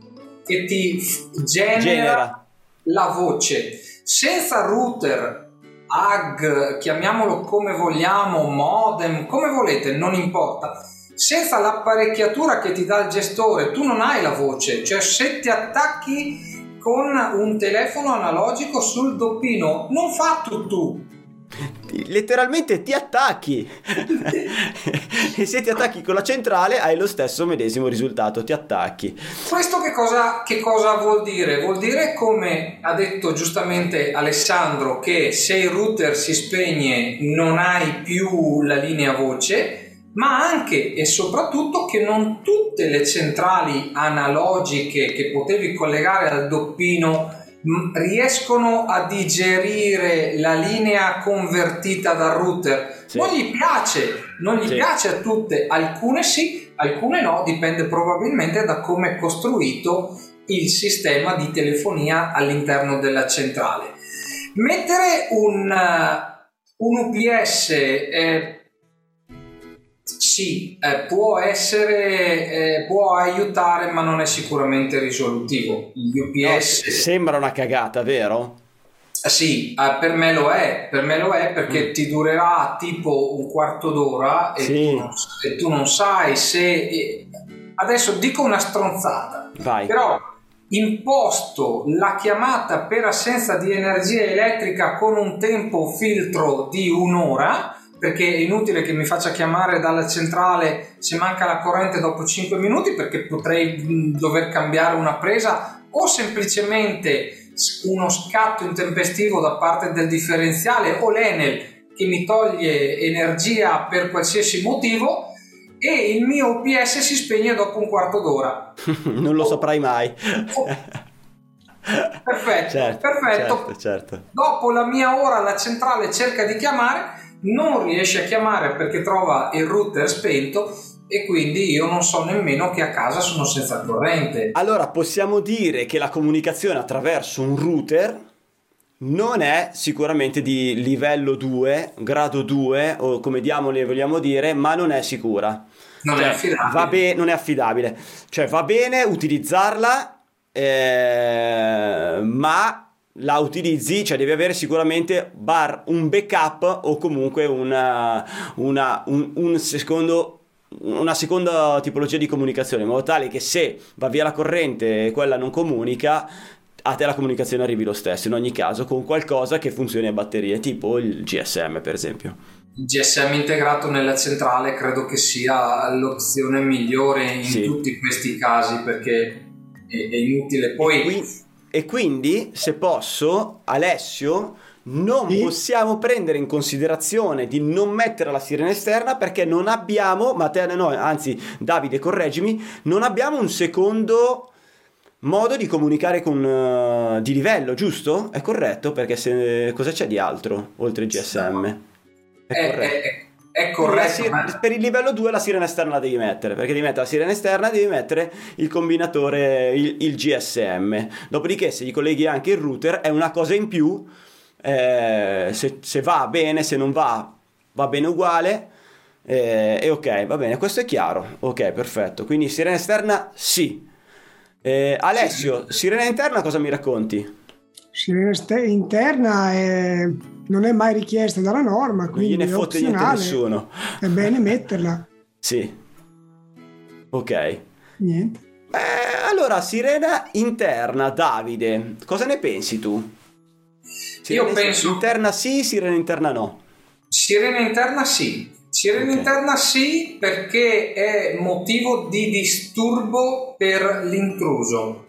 che ti genera, Genera. la voce. Senza router, HAG, chiamiamolo come vogliamo, modem, come volete, non importa. Senza l'apparecchiatura che ti dà il gestore, tu non hai la voce, cioè se ti attacchi con un telefono analogico sul doppino, non fa tutù. Letteralmente ti attacchi. e se ti attacchi con la centrale hai lo stesso medesimo risultato, ti attacchi. Questo che cosa, che cosa vuol dire? Vuol dire, come ha detto giustamente Alessandro, che se il router si spegne non hai più la linea voce, ma anche e soprattutto che non tutte le centrali analogiche che potevi collegare al doppino riescono a digerire la linea convertita dal router. Sì. Non gli piace, non gli Sì. piace a tutte, alcune sì, alcune no, dipende probabilmente da come è costruito il sistema di telefonia all'interno della centrale. Mettere un, eh, un UPS eh, sì, eh, può essere, eh, può aiutare, ma non è sicuramente risolutivo. Gli UPS No, sembra una cagata, vero? Eh Sì, eh, per me lo è, per me lo è perché ti durerà tipo un quarto d'ora e, Sì. tu, non, e tu non sai se... Adesso dico una stronzata, Vai. però imposto la chiamata per assenza di energia elettrica con un tempo filtro di un'ora, perché è inutile che mi faccia chiamare dalla centrale se manca la corrente dopo 5 minuti perché potrei mh, dover cambiare una presa o semplicemente uno scatto intempestivo da parte del differenziale o l'Enel che mi toglie energia per qualsiasi motivo e il mio UPS si spegne dopo un quarto d'ora. non lo saprai mai. Perfetto, certo, perfetto. certo, certo. Dopo la mia ora la centrale cerca di chiamare, non riesce a chiamare perché trova il router spento e quindi io non so nemmeno che a casa sono senza corrente. Allora possiamo dire che la comunicazione attraverso un router non è sicuramente di livello 2, grado 2 o come diamole vogliamo dire, ma non è sicura. Non Cioè, è affidabile. Va be- non è affidabile. Cioè va bene utilizzarla, eh, ma la utilizzi, cioè devi avere sicuramente bar un backup o comunque una, una- un, un secondo una seconda tipologia di comunicazione in modo tale che se va via la corrente e quella non comunica a te la comunicazione arrivi lo stesso in ogni caso con qualcosa che funzioni a batterie tipo il GSM per esempio Il GSM integrato nella centrale credo che sia l'opzione migliore in Sì. tutti questi casi perché è, è inutile. Poi e quindi, se posso, Alessio, non Sì? possiamo prendere in considerazione di non mettere la sirena esterna perché non abbiamo, Matteo, no, anzi, Davide, correggimi, non abbiamo un secondo modo di comunicare con eh, di livello, giusto? È corretto? Perché se cosa c'è di altro oltre il GSM? È è, corretto. è- è corretto. sir- ma- per il livello 2 la sirena esterna la devi mettere perché devi mettere la sirena esterna devi mettere il combinatore il, il GSM dopodiché se gli colleghi anche il router è una cosa in più eh, se, se va bene se non va va bene uguale eh, e ok va bene questo è chiaro ok perfetto quindi sirena esterna sì Eh, Alessio sirena interna cosa mi racconti? Sirena interna è- non è mai richiesta dalla norma, non quindi gliene è fotte niente nessuno È bene metterla. sì ok Niente. Eh, allora, sirena interna, Davide, cosa ne pensi tu? Sirena Io penso- interna sì, sirena interna no. Sirena interna sì. Sirena Ok. interna sì perché è motivo di disturbo per l'intruso.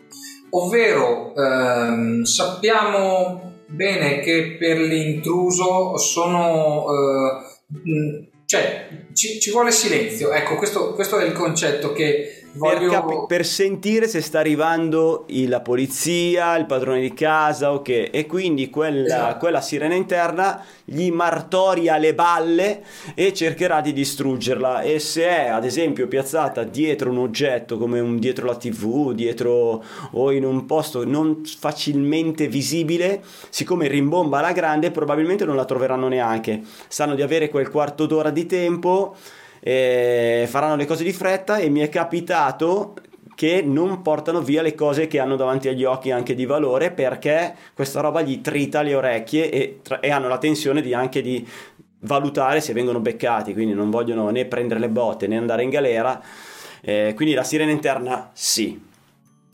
Ovvero ehm, sappiamo bene che per l'intruso sono... eh, cioè ci, ci vuole silenzio. Ecco, questo, questo è il concetto che Per, voglio... capi- per sentire se sta arrivando il- la polizia, il padrone di casa, ok. E quindi quella, Esatto. quella sirena interna gli martoria le balle e cercherà di distruggerla. E se è, ad esempio, piazzata dietro un oggetto come un, dietro la TV, dietro o in un posto non facilmente visibile, siccome rimbomba alla grande, probabilmente non la troveranno neanche. Sanno di avere quel quarto d'ora di tempo e faranno le cose di fretta e mi è capitato che non portano via le cose che hanno davanti agli occhi anche di valore perché questa roba gli trita le orecchie e, e hanno la tensione di anche di valutare se vengono beccati quindi non vogliono né prendere le botte né andare in galera. Eh, quindi la sirena interna sì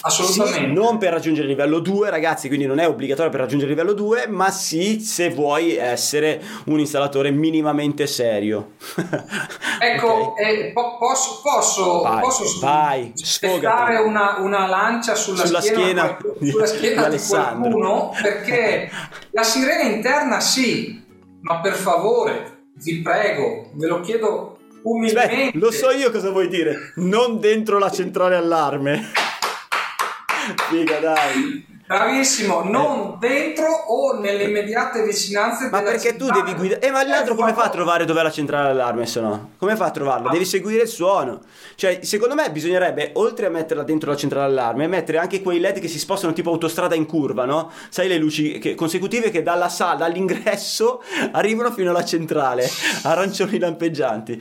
Assolutamente. sì, non per raggiungere il livello 2, ragazzi, quindi non è obbligatorio per raggiungere il livello 2, ma sì se vuoi essere un installatore minimamente serio. Ecco, Ok? eh, po- posso, posso, Vai, posso vai, sfogati. una, una lancia sulla, Sulla schiena, schiena qual- di- sulla schiena di di Alessandro. qualcuno perché la sirena interna sì, ma per favore, vi prego, ve lo chiedo umilmente. Beh, lo so io cosa vuoi dire, non dentro la centrale allarme. Figa, dai. Bravissimo, non dentro o nelle immediate vicinanze Ma perché tu città. devi guidare? Eh, ma l'altro come fa a trovare dov'è la centrale allarme se no? Come fa a trovarla? Devi seguire il suono. Cioè, secondo me bisognerebbe, oltre a metterla dentro la centrale allarme, mettere anche quei LED che si spostano tipo autostrada in curva, no? Sai le luci che- consecutive che dalla sala, dall'ingresso, arrivano fino alla centrale, arancioni lampeggianti.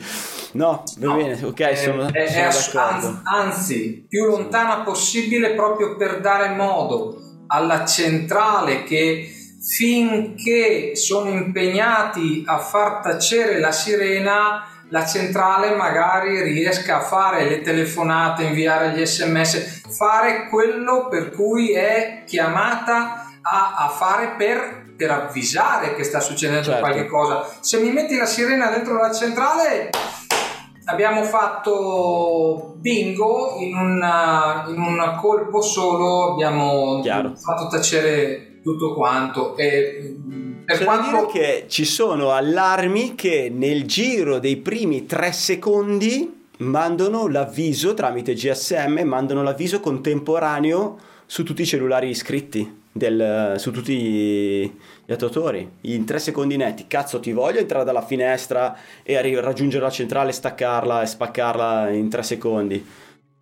No, va No, bene, ok, eh, sono, è- sono ass- d'accordo. anzi, più lontana possibile proprio per dare modo alla centrale che finché sono impegnati a far tacere la sirena, la centrale magari riesca a fare le telefonate, inviare gli sms, fare quello per cui è chiamata a, a fare per, per avvisare che sta succedendo Certo. qualche cosa. Se mi metti la sirena dentro la centrale, abbiamo fatto bingo in, una- in un colpo solo, abbiamo Chiaro. fatto tacere tutto quanto. E, mh, per C'è da dire quanto che ci sono allarmi che nel giro dei primi tre secondi mandano l'avviso tramite GSM, mandano l'avviso contemporaneo su tutti i cellulari iscritti, del- su tutti gli attuatori. In tre secondi netti, cazzo ti voglio entrare dalla finestra e arri- raggiungere la centrale, staccarla e spaccarla in tre secondi.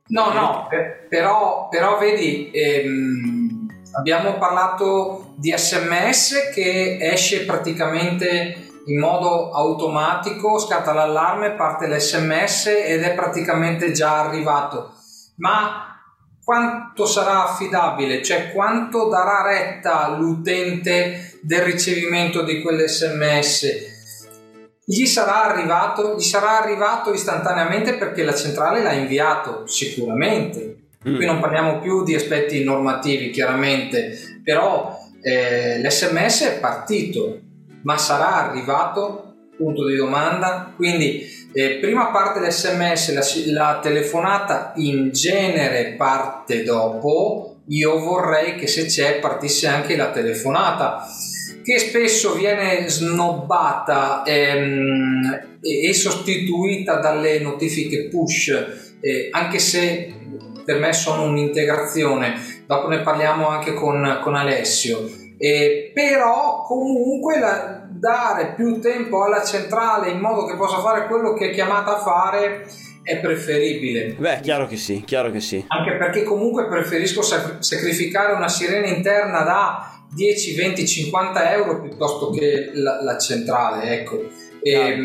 No, no, per- però, però vedi, ehm, abbiamo parlato di sms che esce praticamente in modo automatico, scatta l'allarme, parte l'sms ed è praticamente già arrivato. Ma quanto sarà affidabile? Cioè quanto darà retta l'utente del ricevimento di quell'sms? Gli sarà arrivato, gli sarà arrivato istantaneamente perché la centrale l'ha inviato, sicuramente. Mm. Qui non parliamo più di aspetti normativi, chiaramente, però eh, l'SMS è partito, ma sarà arrivato? Punto di domanda. Quindi, eh, prima parte l'SMS, la, la telefonata in genere parte dopo. Io vorrei che se c'è partisse anche la telefonata che spesso viene snobbata ehm, e, sostituita dalle notifiche push, eh, anche se per me sono un'integrazione, dopo ne parliamo anche con, con Alessio. Eh, però comunque la- dare più tempo alla centrale in modo che possa fare quello che è chiamata a fare è preferibile. Beh, chiaro che sì, chiaro che sì. Anche perché comunque preferisco sac- sacrificare una sirena interna da 10, 20, 50 euro piuttosto che la, la centrale, ecco. E, Chiaro.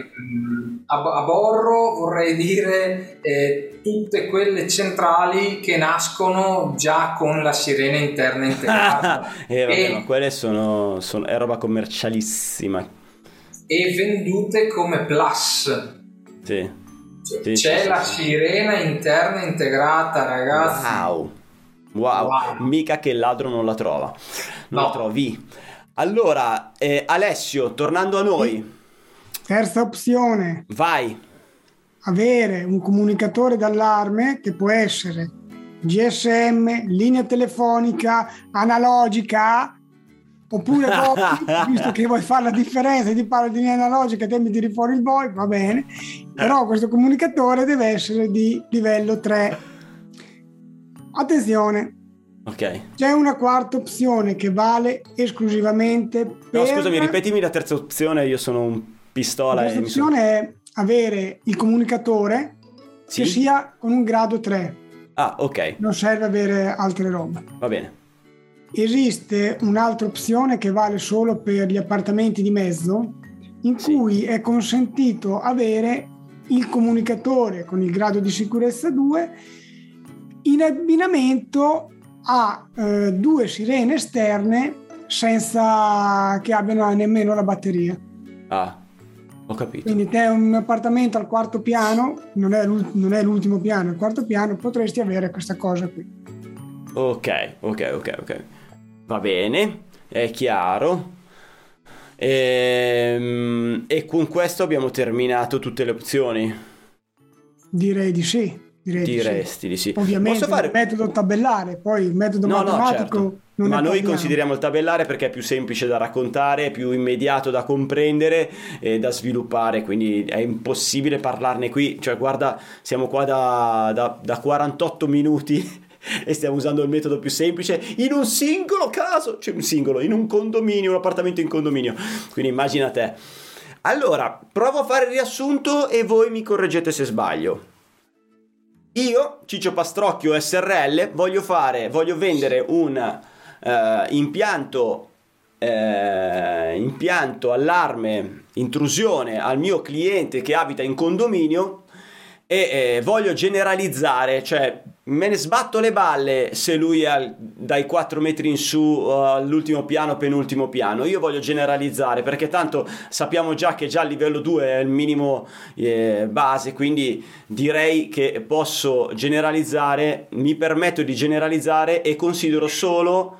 A, Borro vorrei dire eh, tutte quelle centrali che nascono già con la sirena interna integrata eh, vabbè, E- ma quelle sono, sono- è roba commercialissima. e vendute come plus. Sì. Cioè, Sì, C'è sì, la sì. sirena interna integrata, ragazzi. Wow. wow. Wow. Mica che il ladro non la trova. Non No. la trovi. Allora, eh, Alessio, tornando a noi, Terza opzione, vai. avere un comunicatore d'allarme che può essere GSM, linea telefonica, analogica, oppure VoIP, visto che vuoi fare la differenza ti parlo di linea analogica, te mi tiri fuori il VoIP, va bene, però questo comunicatore deve essere di livello 3. Attenzione, Ok. c'è una quarta opzione che vale esclusivamente per... No, scusami, ripetimi la terza opzione, io sono un pistola La e opzione è avere il comunicatore Sì? che sia con un grado 3, Ah, ok, non serve avere altre robe. va bene. Esiste un'altra opzione che vale solo per gli appartamenti di mezzo, in Sì. cui è consentito avere il comunicatore con il grado di sicurezza 2 in abbinamento a eh, due sirene esterne senza che abbiano nemmeno la batteria. Ah, ho capito. Quindi te un appartamento al quarto piano, non è, non è l'ultimo piano, il quarto piano, potresti avere questa cosa qui. Ok, ok, ok, ok. Va bene, è chiaro. Ehm, E, con questo abbiamo terminato tutte le opzioni. Direi di sì. Direi di di sì. Ovviamente Posso fare... il metodo tabellare, poi il metodo No, no, matematico certo. non Ma noi parliamo. consideriamo il tabellare perché è più semplice da raccontare, è più immediato da comprendere e da sviluppare, quindi è impossibile parlarne qui. Cioè, guarda, siamo qua da, da- da 48 minuti e stiamo usando il metodo più semplice in un singolo caso, cioè un singolo, in un condominio, un appartamento in condominio. Quindi immagina te. Allora, provo a fare il riassunto e voi mi correggete se sbaglio. Io, Ciccio Pastrocchio SRL, voglio fare, voglio vendere un eh, impianto, eh, impianto allarme intrusione al mio cliente che abita in condominio e eh, voglio generalizzare, cioè me ne sbatto le balle se lui è dai 4 metri in su uh, all'ultimo piano, penultimo piano. Io voglio generalizzare perché tanto sappiamo già che già il livello 2 è il minimo eh, base, quindi direi che posso generalizzare, mi permetto di generalizzare e considero solo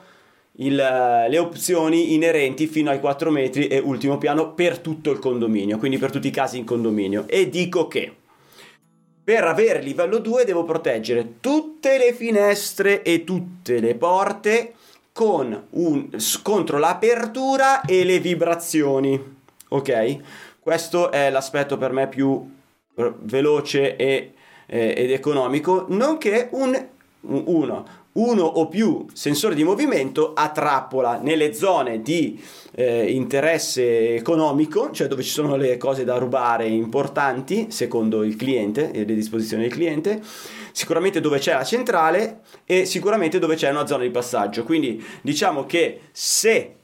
il, le opzioni inerenti fino ai 4 metri e ultimo piano per tutto il condominio, quindi per tutti i casi in condominio. E dico che per avere livello 2 devo proteggere tutte le finestre e tutte le porte con un, contro l'apertura e le vibrazioni. Ok? Questo è l'aspetto per me più veloce e, eh, ed economico, nonché un, uno, uno o più sensori di movimento a trappola nelle zone di eh, interesse economico, cioè dove ci sono le cose da rubare importanti secondo il cliente e le disposizioni del cliente, sicuramente dove c'è la centrale e sicuramente dove c'è una zona di passaggio. Quindi diciamo che se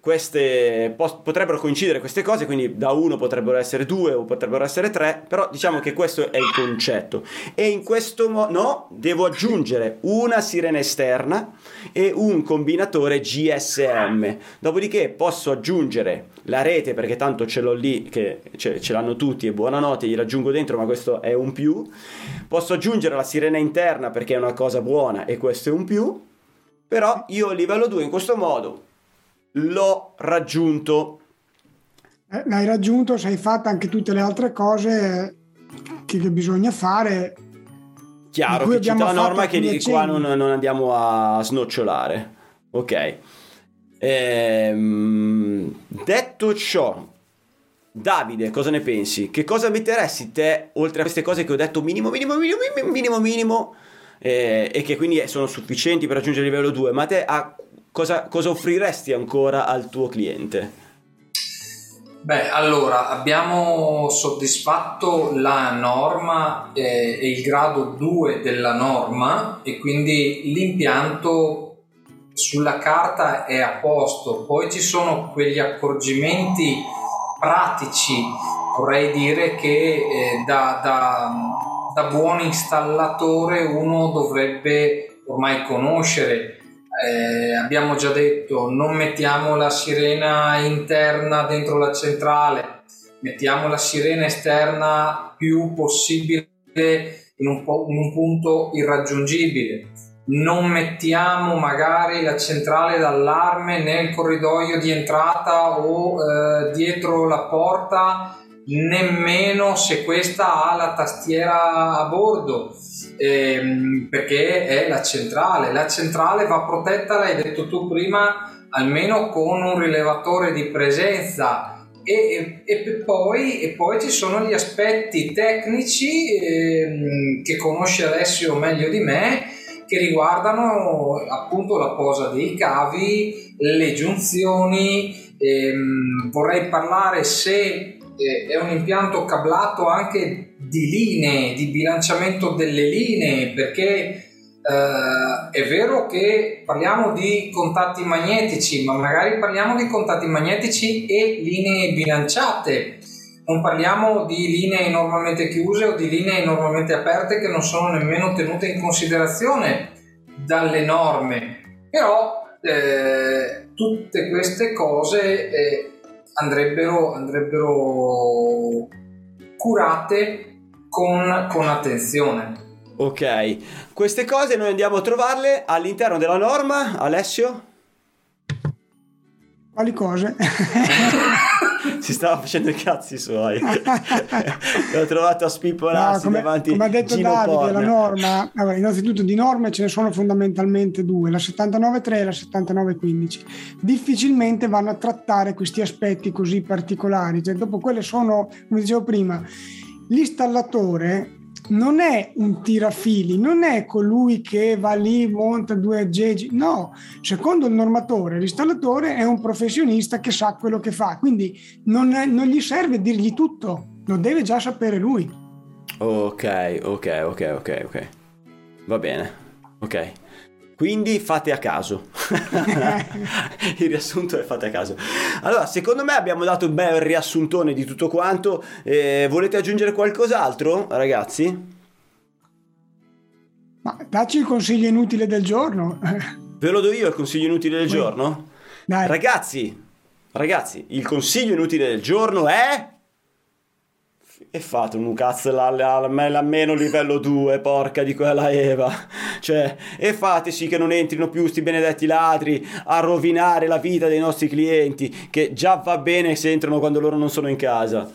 queste potrebbero coincidere queste cose, quindi da uno potrebbero essere due o potrebbero essere tre, però diciamo che questo è il concetto. E in questo modo no, devo aggiungere una sirena esterna e un combinatore GSM. Dopodiché posso aggiungere la rete perché tanto ce l'ho lì, che ce, ce l'hanno tutti e buonanotte, gli raggiungo dentro, ma questo è un più. Posso aggiungere la sirena interna perché è una cosa buona e questo è un più. Però io livello 2 in questo modo l'ho raggiunto. Eh, l'hai raggiunto, sei fatta anche tutte le altre cose che, che bisogna fare. Chiaro, che cita la norma che di qua non, non, andiamo a snocciolare. Ok. Ehm, detto ciò, Davide, cosa ne pensi? Che cosa metteresti te, oltre a queste cose che ho detto minimo, minimo, minimo, minimo, minimo, minimo eh, e che quindi sono sufficienti per raggiungere il livello 2, ma te a cosa, cosa offriresti ancora al tuo cliente? Beh, allora abbiamo soddisfatto la norma eh, e il grado 2 della norma e quindi l'impianto sulla carta è a posto. Poi ci sono quegli accorgimenti pratici, vorrei dire che eh, da, da, da buon installatore uno dovrebbe ormai conoscere eh, abbiamo già detto non mettiamo la sirena interna dentro la centrale, mettiamo la sirena esterna più possibile in un, po- in un punto irraggiungibile. Non mettiamo magari la centrale d'allarme nel corridoio di entrata o eh, dietro la porta, nemmeno se questa ha la tastiera a bordo ehm, perché è la centrale. La centrale va protetta, l'hai detto tu prima, almeno con un rilevatore di presenza. E, e, e, poi, e poi, ci sono gli aspetti tecnici ehm, che conosce Alessio meglio di me che riguardano appunto la posa dei cavi, le giunzioni. Ehm, vorrei parlare se è un impianto cablato anche di linee, di bilanciamento delle linee, perché Uh, è vero che parliamo di contatti magnetici, ma magari parliamo di contatti magnetici e linee bilanciate. Non parliamo di linee normalmente chiuse o di linee normalmente aperte che non sono nemmeno tenute in considerazione dalle norme. Però eh, tutte queste cose eh, andrebbero, andrebbero curate con, con attenzione. Ok, queste cose noi andiamo a trovarle all'interno della norma, Alessio? Quali cose? si stava facendo i cazzi suoi. L'ho trovato a spippolarsi no, come, davanti Come ha detto Gino Davide, Porn. la norma, allora, innanzitutto di norme ce ne sono fondamentalmente due, la 79.3 e la 79.15. Difficilmente vanno a trattare questi aspetti così particolari, cioè, dopo quelle sono, come dicevo prima, L'installatore non è un tirafili, non è colui che va lì, monta due aggeggi, no, secondo il normatore l'installatore è un professionista che sa quello che fa, quindi non, è, non gli serve dirgli tutto, lo deve già sapere lui. Ok, ok, ok, ok, ok. Va bene, ok. Quindi fate a caso. il riassunto è fate a caso. Allora, secondo me abbiamo dato un bel riassuntone di tutto quanto. Eh, volete aggiungere qualcos'altro, ragazzi? Ma dacci il consiglio inutile del giorno. Ve lo do io il consiglio inutile del giorno? Dai. Ragazzi, ragazzi, il consiglio inutile del giorno è... E fate un cazzo la, la, la, la meno livello 2, porca di quella Eva. Cioè, e fate sì che non entrino più sti benedetti ladri a rovinare la vita dei nostri clienti, che già va bene se entrano quando loro non sono in casa.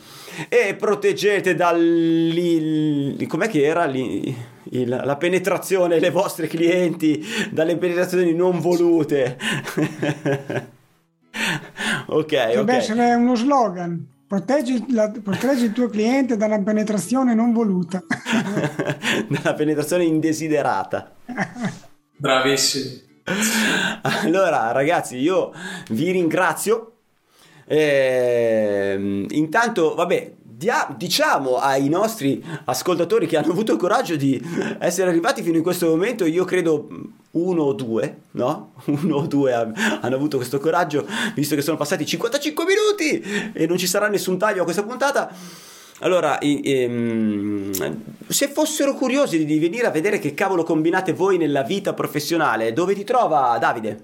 E proteggete dal... com'è che era lì? Il- la penetrazione dei vostri clienti dalle penetrazioni non volute. ok, Dovrebbe ok. essere uno slogan. Proteggi, la- proteggi il tuo cliente dalla penetrazione non voluta. Dalla penetrazione indesiderata. Bravissimi. Allora, ragazzi, io vi ringrazio. Ehm, intanto, vabbè, dia- diciamo ai nostri ascoltatori che hanno avuto il coraggio di essere arrivati fino in questo momento, io credo uno o due, no? Uno o due ha- hanno avuto questo coraggio, visto che sono passati 55 minuti e non ci sarà nessun taglio a questa puntata. Allora, ehm, se fossero curiosi di venire a vedere che cavolo combinate voi nella vita professionale, dove ti trova Davide?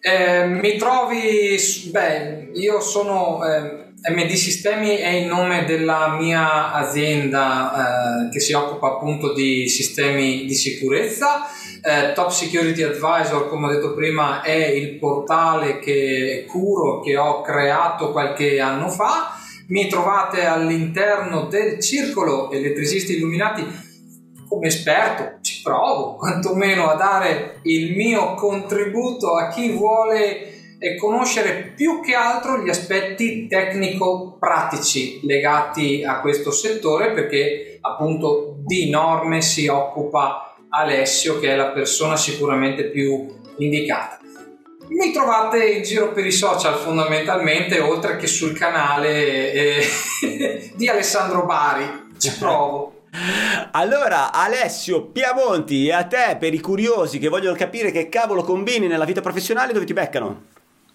Eh, mi trovi, beh, io sono eh, MD Sistemi è il nome della mia azienda eh, che si occupa appunto di sistemi di sicurezza. Eh, Top Security Advisor, come ho detto prima, è il portale che curo, che ho creato qualche anno fa. Mi trovate all'interno del circolo elettricisti illuminati come esperto ci provo quantomeno a dare il mio contributo a chi vuole eh, conoscere più che altro gli aspetti tecnico-pratici legati a questo settore perché appunto di norme si occupa Alessio che è la persona sicuramente più indicata. Mi trovate in giro per i social fondamentalmente oltre che sul canale eh, di Alessandro Bari, ci provo. Allora, Alessio Piamonti, e a te, per i curiosi che vogliono capire che cavolo combini nella vita professionale, dove ti beccano?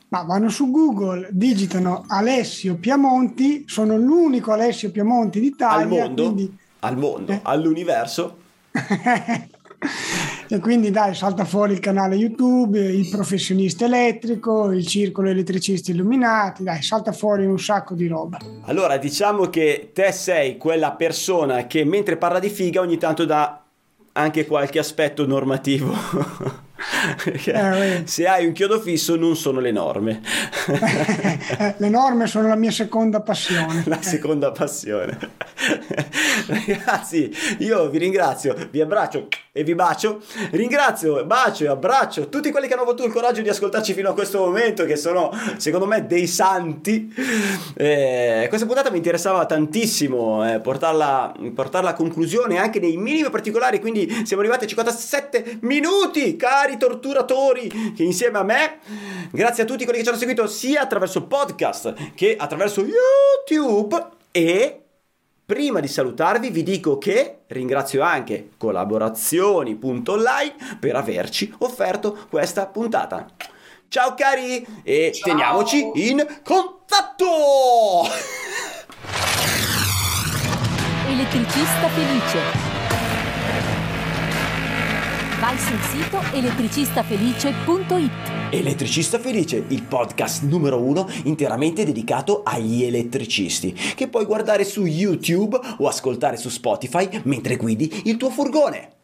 Ma vanno su Google, digitano Alessio Piamonti, sono l'unico Alessio Piamonti d'Italia. Al mondo? Quindi... Al mondo? Eh. All'universo? e quindi dai, salta fuori il canale YouTube, il professionista elettrico, il circolo elettricisti illuminati, dai, salta fuori un sacco di roba. Allora, diciamo che te sei quella persona che mentre parla di figa ogni tanto dà anche qualche aspetto normativo. Eh, se hai un chiodo fisso non sono le norme. Eh, Le norme sono la mia seconda passione. La seconda passione. Ragazzi, io vi ringrazio, vi abbraccio e vi bacio. Ringrazio, bacio e abbraccio tutti quelli che hanno avuto il coraggio di ascoltarci fino a questo momento, che sono secondo me dei santi. Eh, questa puntata mi interessava tantissimo eh, portarla, portarla a conclusione anche nei minimi particolari, quindi siamo arrivati a 57 minuti, cari torturatori, che insieme a me, grazie a tutti quelli che ci hanno seguito sia attraverso podcast che attraverso YouTube e Prima di salutarvi vi dico che ringrazio anche collaborazioni.online per averci offerto questa puntata. Ciao cari e Ciao. teniamoci in contatto! Elettricista felice. Vai sul sito elettricistafelice.it. Elettricista Felice, il podcast numero uno interamente dedicato agli elettricisti, che puoi guardare su YouTube o ascoltare su Spotify mentre guidi il tuo furgone.